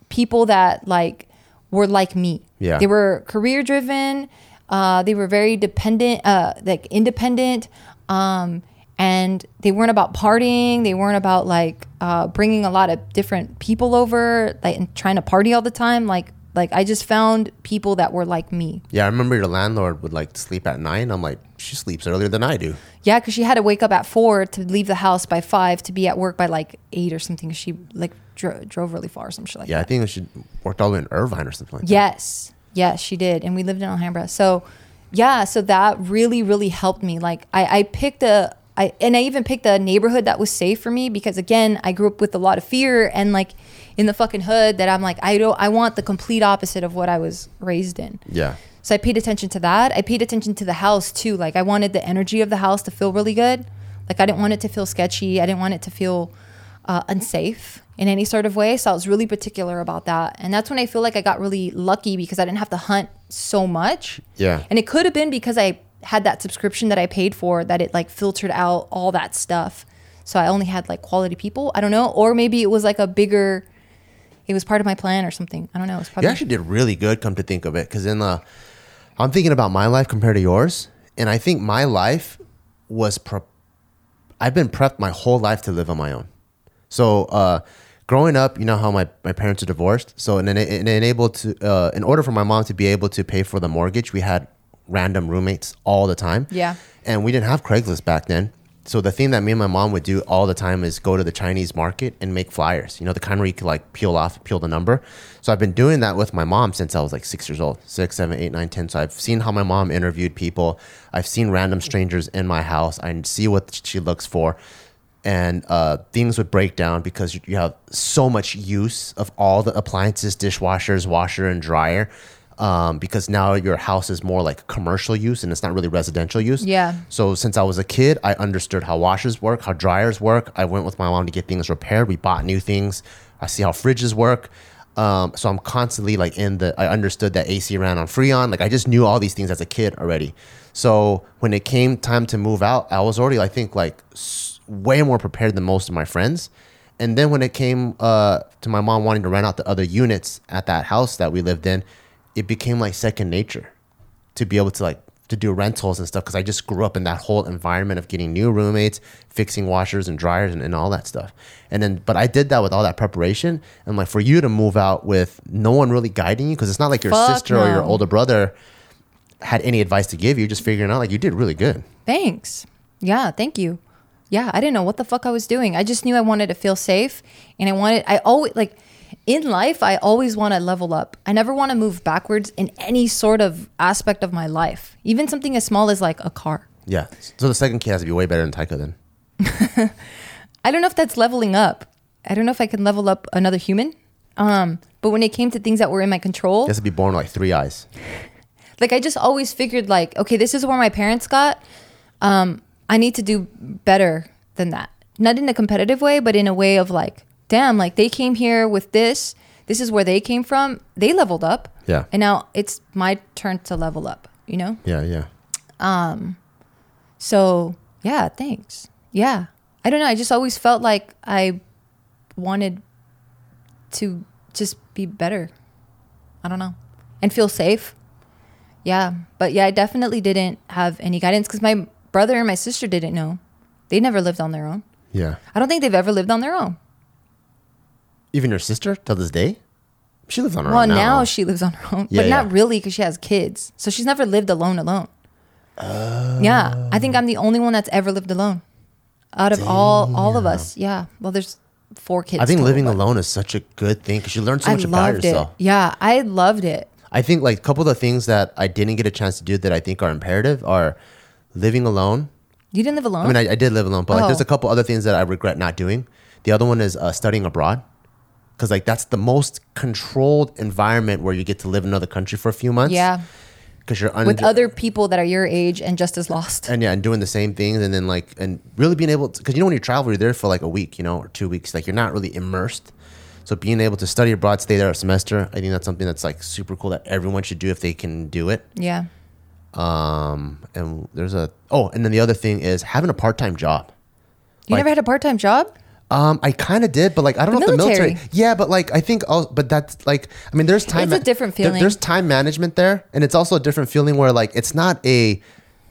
people that like were like me. Yeah. They were career driven. Uh, they were very dependent, uh, like independent. Um, and they weren't about partying. They weren't about like uh, bringing a lot of different people over, like and trying to party all the time. Like, like I just found people that were like me. Yeah, I remember your landlord would like sleep at nine. I'm like, she sleeps earlier than I do. Yeah, because she had to wake up at four to leave the house by five to be at work by like eight or something. She like dro- drove really far or some shit like Yeah, I think she worked all the way in Irvine or something like that. Yes, yes, she did, and we lived in Alhambra. So, yeah, so that really, really helped me. Like, I, I picked a, I and I even picked a neighborhood that was safe for me because again, I grew up with a lot of fear and like in the fucking hood that I'm like, I don't, I want the complete opposite of what I was raised in. Yeah. So I paid attention to that. I paid attention to the house too. Like I wanted the energy of the house to feel really good. Like I didn't want it to feel sketchy. I didn't want it to feel uh, unsafe in any sort of way. So I was really particular about that. And that's when I feel like I got really lucky because I didn't have to hunt so much. Yeah. And it could have been because I had that subscription that I paid for that it like filtered out all that stuff. So I only had like quality people. I don't know. Or maybe it was like a bigger, it was part of my plan or something. I don't know. It's You probably actually did really good, come to think of it, because in the, I'm thinking about my life compared to yours, and I think my life was, pre- I've been prepped my whole life to live on my own. So, uh, growing up, you know how my, my parents are divorced. So, in, in, in enabled to, uh, in order for my mom to be able to pay for the mortgage, we had random roommates all the time. Yeah. And we didn't have Craigslist back then. So the thing that me and my mom would do all the time is go to the Chinese market and make flyers. You know, the kind where you could like peel off, peel the number. So I've been doing that with my mom since I was like six years old, six, seven, eight, nine, ten. So I've seen how my mom interviewed people. I've seen random strangers in my house. I see what she looks for. And uh, things would break down because you- you have so much use of all the appliances, dishwashers, washer, and dryer. Um, because now your house is more like commercial use and it's not really residential use. Yeah. So since I was a kid, I understood how washers work, how dryers work. I went with my mom to get things repaired. We bought new things. I see how fridges work. Um, so I'm constantly like in the. I understood that AC ran on Freon. Like I just knew all these things as a kid already. So when it came time to move out, I was already I think like s- way more prepared than most of my friends. And then when it came uh, to my mom wanting to rent out the other units at that house that we lived in, it became like second nature to be able to like to do rentals and stuff because I just grew up in that whole environment of getting new roommates, fixing washers and dryers and, and all that stuff. And then, but I did that with all that preparation. And like for you to move out with no one really guiding you because it's not like your Fuck sister or your older brother had any advice to give you, just figuring out like you did really good. Thanks. Yeah, thank you. Yeah, I didn't know what the fuck I was doing. I just knew I wanted to feel safe and I wanted I always like in life I always want to level up. I never want to move backwards in any sort of aspect of my life. Even something as small as like a car. Yeah. So the second kid has to be way better than Taika then. I don't know if that's leveling up. I don't know if I can level up another human. Um, but when it came to things that were in my control, He has to be born with like three eyes. like I just always figured like, okay, this is where my parents got. Um, I need to do better than that. Not in a competitive way, but in a way of like, damn, like they came here with this. This is where they came from. They leveled up. Yeah. And now it's my turn to level up, you know? Yeah, yeah. Um So, yeah, thanks. Yeah. I don't know. I just always felt like I wanted to just be better. I don't know. And feel safe. Yeah. But yeah, I definitely didn't have any guidance because my brother and my sister didn't know. They never lived on their own. Yeah. I don't think they've ever lived on their own. Even your sister till this day? She lives on her Well, own now. now. she lives on her own, Yeah, but not really because she has kids. So she's never lived alone, alone. Oh. Yeah, I think I'm the only one that's ever lived alone out of all all of us. Yeah. Well, there's four kids. I think living alone is such a good thing because you learn so much about yourself. it. Yeah, I loved it. I think like a couple of the things that I didn't get a chance to do that I think are imperative are living alone. You didn't live alone. I mean, I, I did live alone, but like, there's Oh. a couple other things that I regret not doing. The other one is uh, studying abroad, because like that's the most controlled environment where you get to live in another country for a few months. yeah, because you're with other people that are your age and just as lost. and yeah, and doing the same things, and then like, and really being able to, because you know when you travel, you're there for like a week, you know, or two weeks, like you're not really immersed. So being able to study abroad, stay there a semester, I think that's something that's like super cool that everyone should do if they can do it. Yeah. Um, and there's a oh, and then the other thing is having a part time job. You Like- never had a part time job? Um, I kind of did, but like I don't The know if the military. military. Yeah, but like I think, oh, but that's like I mean, there's time. It's a different there- feeling. there's time management there, and it's also a different feeling where like it's not a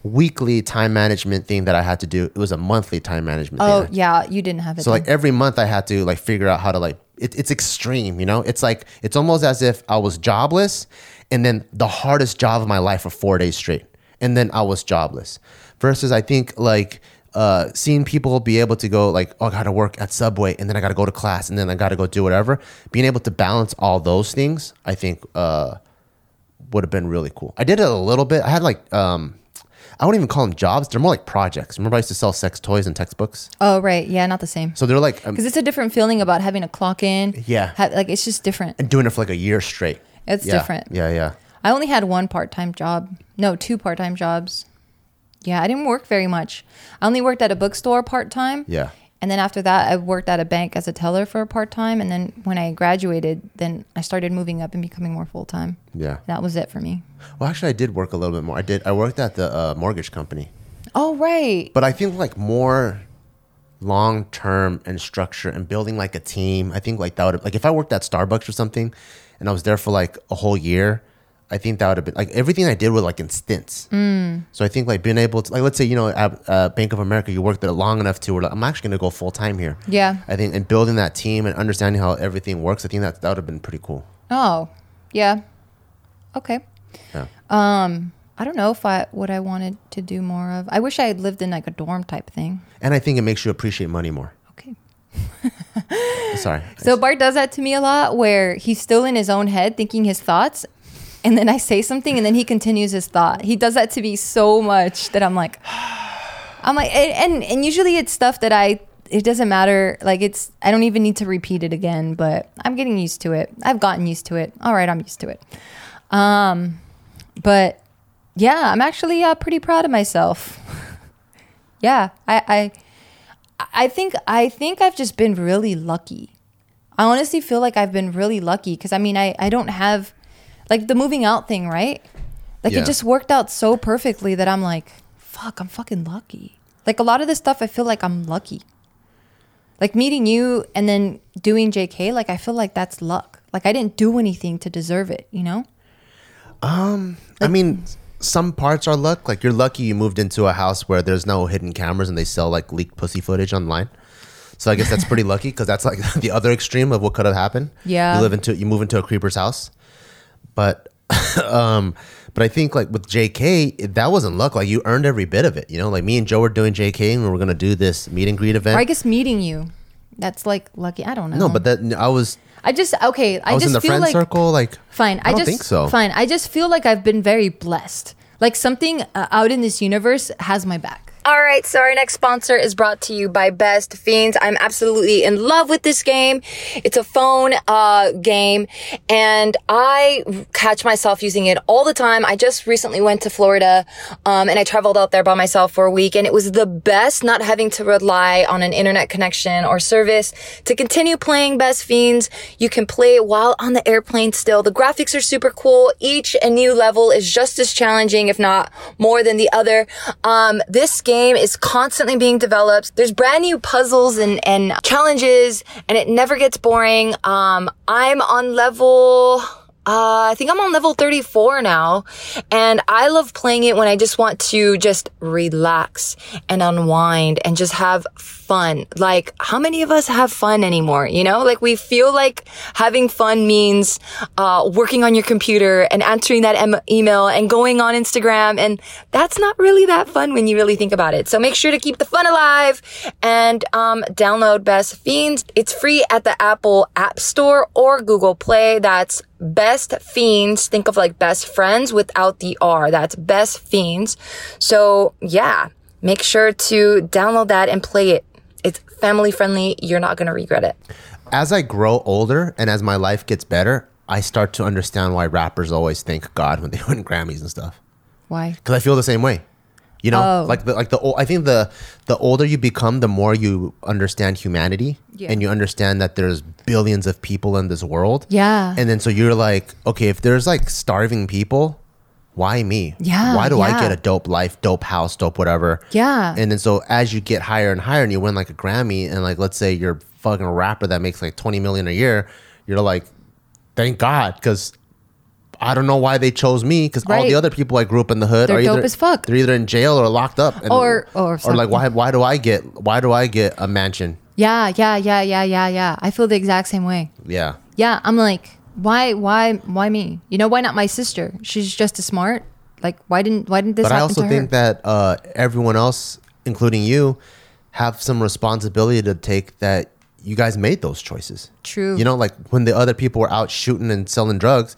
weekly time management thing that I had to do. It was a monthly time management. Oh thing. yeah, you didn't have it. So then. like every month I had to like figure out how to like it, it's extreme, you know? It's like it's almost as if I was jobless and then the hardest job of my life for 4 days straight. And then I was jobless. Versus I think like uh, seeing people be able to go like, oh, I gotta work at Subway, and then I gotta go to class, and then I gotta go do whatever. Being able to balance all those things, I think, uh, would have been really cool. I did it a little bit. I had like, um, I wouldn't even call them jobs. They're more like projects. Remember, I used to sell sex toys and textbooks. oh right, yeah, not the same. So they're like, um, Because it's a different feeling about having a clock in. Yeah. Ha- like it's just different. and doing it for like a year straight. It's Yeah, different. Yeah, yeah. I only had one part time job. No, two part time jobs. Yeah, I didn't work very much. I only worked at a bookstore part time. Yeah. And then after that, I worked at a bank as a teller for a part time. And then when I graduated, then I started moving up and becoming more full time. Yeah. That was it for me. Well, actually, I did work a little bit more. I did. I worked at the uh, mortgage company, Oh, right. but I think like more long term and structure and building like a team. I think like that would like if I worked at Starbucks or something, and I was there for like a whole year. I think that would have been like everything I did was like in stints. Mm. So I think like being able to like let's say you know at uh, Bank of America you worked there long enough to where like, I'm actually gonna go full time here. Yeah. I think and building that team and understanding how everything works. I think that that would have been pretty cool. Oh, yeah. Okay. Yeah. Um, I don't know if I what I wanted to do more of. I wish I had lived in like a dorm type thing. And I think it makes you appreciate money more. Sorry. So Bart does that to me a lot where he's still in his own head thinking his thoughts and then I say something and then he continues his thought. He does that to me so much that I'm like I'm like and and, and usually it's stuff that I it doesn't matter like it's I don't even need to repeat it again, but I'm getting used to it. I've gotten used to it. All right, I'm used to it. Um but yeah, I'm actually uh, pretty proud of myself. yeah, I I I think I think I've just been really lucky. I honestly feel like I've been really lucky because I mean I I don't have like the moving out thing, right? Like Yeah. it just worked out so perfectly that I'm like, fuck, I'm fucking lucky. Like a lot of this stuff I feel like I'm lucky. Like meeting you and then doing JK, like I feel like that's luck. Like I didn't do anything to deserve it, you know? Um I mean, some parts are luck. Like you're lucky you moved into a house where there's no hidden cameras and they sell like leaked pussy footage online. So I guess that's pretty lucky because that's like the other extreme of what could have happened. Yeah. You live into you move into a creeper's house, but um, but I think like with JK that wasn't luck. Like you earned every bit of it. You know, like me and Joe were doing JK and we were gonna do this meet and greet event. Or I guess meeting you. That's like lucky. I don't know. no, but that I was I just okay. I, I was just in the feel friend like circle. Like Fine. I don't just think so. Fine. I just feel like I've been very blessed. Like something uh, out in this universe has my back. All right, so our next sponsor is brought to you by Best Fiends. I'm absolutely in love with this game. It's a phone uh, game, and I catch myself using it all the time. I just recently went to Florida, um, and I traveled out there by myself for a week, and it was the best not having to rely on an internet connection or service to continue playing Best Fiends. You can play it while on the airplane still. The graphics are super cool. Each and new level is just as challenging, if not more than the other. Um, this game is constantly being developed. There's brand new puzzles and, and challenges and it never gets boring. Um, I'm on level, uh, I think I'm on level 34 now. And I love playing it when I just want to just relax and unwind and just have fun. Like, how many of us have fun anymore? You know, like we feel like having fun means, uh, working on your computer and answering that em- email and going on Instagram. And that's not really that fun when you really think about it. So make sure to keep the fun alive and, um, download Best Fiends. It's free at the Apple App Store or Google Play. That's Best Fiends. Think of like best friends without the R. That's Best Fiends. So yeah, make sure to download that and play it. It's family friendly. You're not going to regret it. as I grow older and as my life gets better, I start to understand why rappers always thank God when they win Grammys and stuff. Why? because I feel the same way. You know, Oh. like the like the ol- I think the the older you become, the more you understand humanity, Yeah. and you understand that there's billions of people in this world. Yeah. and then so you're like, okay, if there's like starving people, why me? Yeah, why do I get a dope life, dope house, dope whatever? Yeah. and then so as you get higher and higher, and you win like a Grammy, and like let's say you're fucking a rapper that makes like 20 million a year, you're like, thank God, because. I don't know why they chose me because all the other people I grew up in the hood They're are dope either, as fuck. They're either in jail or locked up, and, Or- or or like why why do I get why do I get a mansion? Yeah, yeah, yeah, yeah, yeah, yeah. I feel the exact same way. Yeah, Yeah, I'm like, why, why, why me? You know, why not my sister? She's just as smart. Like, why didn't, why didn't this but I also to think that uh, everyone else, including you, have some responsibility to take that you guys made those choices. True. You know, like when the other people were out shooting and selling drugs,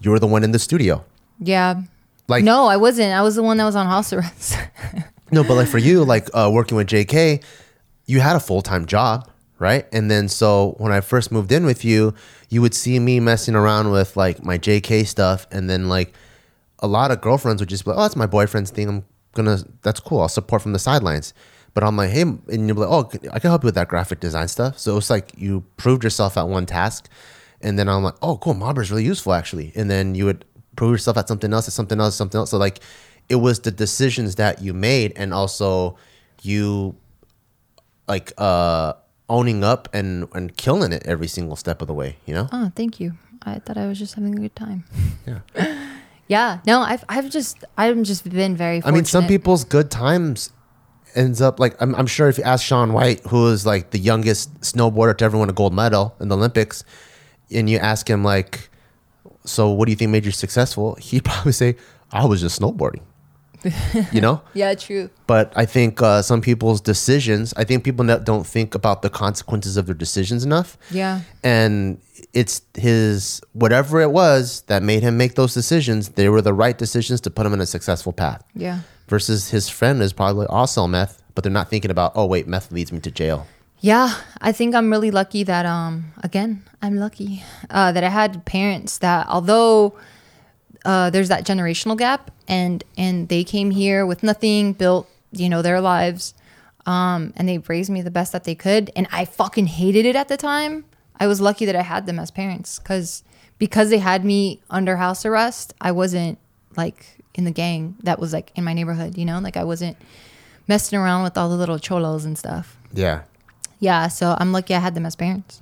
you were the one in the studio. yeah. Like No, I wasn't. I was the one that was on house arrest. No, but like for you, like uh, working with JK, you had a full time job, right? And then so when I first moved in with you, you would see me messing around with like my JK stuff, and then like a lot of girlfriends would just be like, "Oh, that's my boyfriend's thing. I'm gonna, that's cool. I'll support from the sidelines." But I'm like, "Hey," and you're like, "Oh, I can help you with that graphic design stuff." So it's like you proved yourself at one task, and then I'm like, "Oh, cool, Mobber's really useful actually." And then you would prove yourself at something else, at something else, something else. So like, it was the decisions that you made, and also you like uh owning up and and killing it every single step of the way. You know? oh, thank you. I thought I was just having a good time. Yeah. Yeah. No, I've, I've just, I've just been very. I mean, some people's good times ends up like I'm, I'm sure if you ask Shaun White, who is like the youngest snowboarder to ever win a gold medal in the Olympics, and you ask him like, "So what do you think made you successful?" He'd probably say, "I was just snowboarding." you know. Yeah, true. But I think uh, some people's decisions. I think people don't think about the consequences of their decisions enough. Yeah. And it's his whatever it was that made him make those decisions. They were the right decisions to put him in a successful path Yeah. versus his friend is probably I'll meth, but they're not thinking about, oh wait, meth leads me to jail. Yeah, I think I'm really lucky that um again, I'm lucky uh that I had parents that although uh there's that generational gap and and they came here with nothing, built, you know, their lives um and they raised me the best that they could and I fucking hated it at the time. I was lucky that I had them as parents cuz because they had me under house arrest, I wasn't like in the gang that was like in my neighborhood, you know? Like I wasn't messing around with all the little cholos and stuff. Yeah. Yeah, so I'm lucky I had them as parents.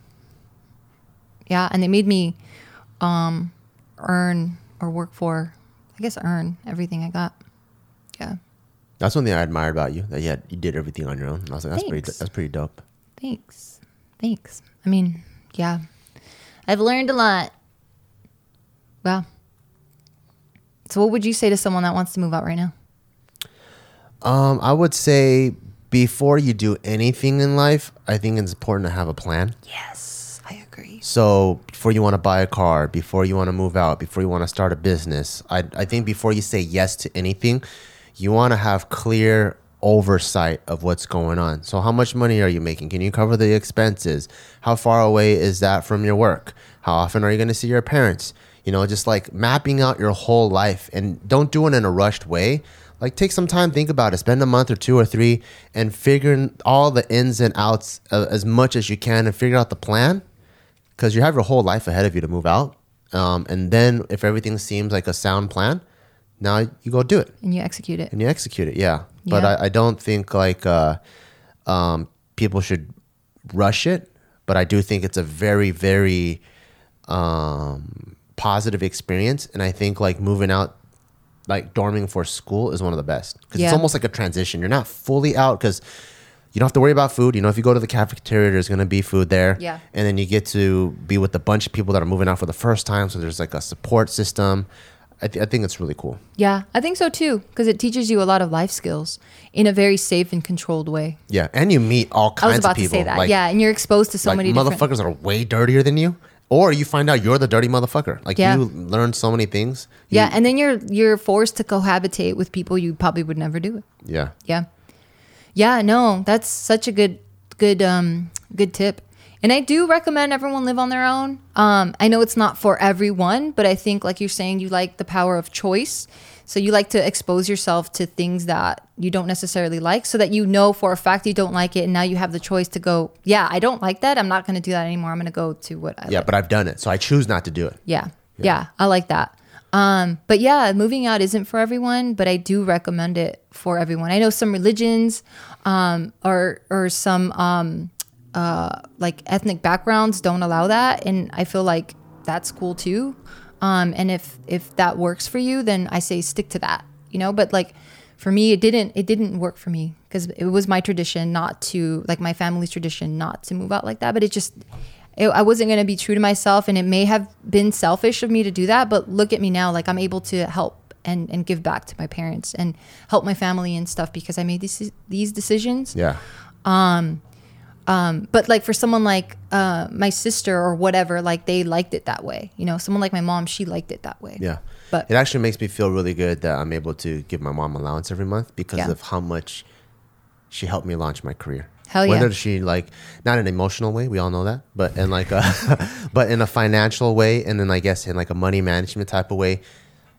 Yeah, and they made me um earn or work for I guess earn everything I got. Yeah. That's one thing I admire about you that you had, you did everything on your own. I was like, that's pretty that's pretty dope. Thanks. Thanks. I mean, yeah. I've learned a lot. Wow. So what would you say to someone that wants to move out right now? Um, I would say before you do anything in life, I think it's important to have a plan. Yes, So before you want to buy a car, before you want to move out, before you want to start a business, I, I think before you say yes to anything, you want to have clear oversight of what's going on. So how much money are you making? Can you cover the expenses? How far away is that from your work? How often are you going to see your parents? You know, just like mapping out your whole life and don't do it in a rushed way. Like take some time, think about it, spend a month or two or three and figuring all the ins and outs uh, as much as you can and figure out the plan because you have your whole life ahead of you to move out. Um, and then if everything seems like a sound plan, now you go do it And you execute it. and you execute it. Yeah. But Yeah. I, I don't think like uh, um, people should rush it. But I do think it's a very, very um, positive experience. And I think like moving out, like dorming for school is one of the best because Yeah. it's almost like a transition. You're not fully out because you don't have to worry about food. You know, if you go to the cafeteria, there's going to be food there. Yeah. And then you get to be with a bunch of people that are moving out for the first time. So there's like a support system. I, th- I think it's really cool. Yeah, I think so too because it teaches you a lot of life skills in a very safe and controlled way. Yeah. And you meet all kinds I was about of people. to say that. Like, yeah, and you're exposed to so like many different. motherfuckers that are way dirtier than you. Or you find out you're the dirty motherfucker. Like Yeah. you learn so many things. You- Yeah, and then you're you're forced to cohabitate with people you probably would never do it. yeah. Yeah. Yeah, no, that's such a good good um good tip. And I do recommend everyone live on their own. Um I know it's not for everyone, but I think like you're saying you like the power of choice. So you like to expose yourself to things that you don't necessarily like so that you know for a fact you don't like it and now you have the choice to go, yeah, I don't like that. I'm not going to do that anymore. I'm going to go to what I Yeah, like. but I've done it, so I choose not to do it. Yeah. Yeah. I like that. Um, but yeah, moving out isn't for everyone, but I do recommend it for everyone. I know some religions, um, or, or some, um, uh, like ethnic backgrounds don't allow that. And I feel like that's cool too. Um, and if, if that works for you, then I say stick to that, you know, but like for me, it didn't, it didn't work for me because it was my tradition not to like my family's tradition, not to move out like that. But it just, it, I wasn't going to be true to myself and it may have been selfish of me to do that but look at me now like I'm able to help and, and give back to my parents and help my family and stuff because I made these these decisions Yeah. Um, um, but like for someone like uh, my sister or whatever like they liked it that way you know someone like my mom she liked it that way Yeah. But- it actually makes me feel really good that I'm able to give my mom allowance every month because Yeah. of how much she helped me launch my career. Hell yeah. Whether she like not in an emotional way, we all know that, but in like a but in a financial way and then I guess in like a money management type of way,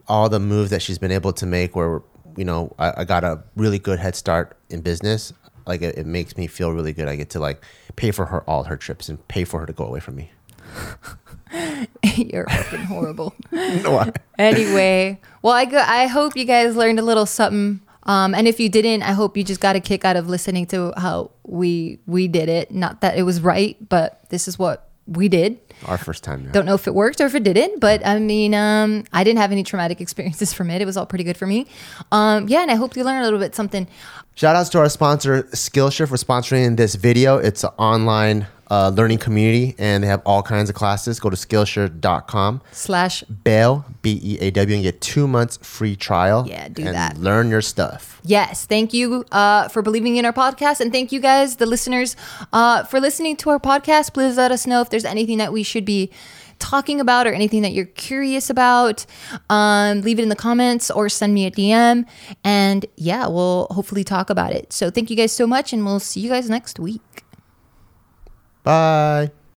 all the moves that she's been able to make where you know, I, I got a really good head start in business. Like it, it makes me feel really good. I get to like pay for her all her trips and pay for her to go away from me. you're fucking horrible No, I- anyway, well, I go, I hope you guys learned a little something. Um, and if you didn't, I hope you just got a kick out of listening to how we we did it. Not that it was right, but this is what we did. our first time. Yeah. Don't know if it worked or if it didn't, but I mean, um, I didn't have any traumatic experiences from it. It was all pretty good for me. Um, yeah, and I hope you learned a little bit something. Shout outs to our sponsor, Skillshare, for sponsoring this video. It's an online uh, learning community and they have all kinds of classes. Go to Skillshare.com. Slash, Bail, B E A W, and get two months free trial. Yeah, do and that. Learn your stuff. yes, thank you uh, for believing in our podcast, and thank you guys, the listeners, uh, for listening to our podcast. Please let us know if there's anything that we should be talking about or anything that you're curious about. Um, leave it in the comments or send me a DM, and yeah, we'll hopefully talk about it. So thank you guys so much, and we'll see you guys next week. Bye.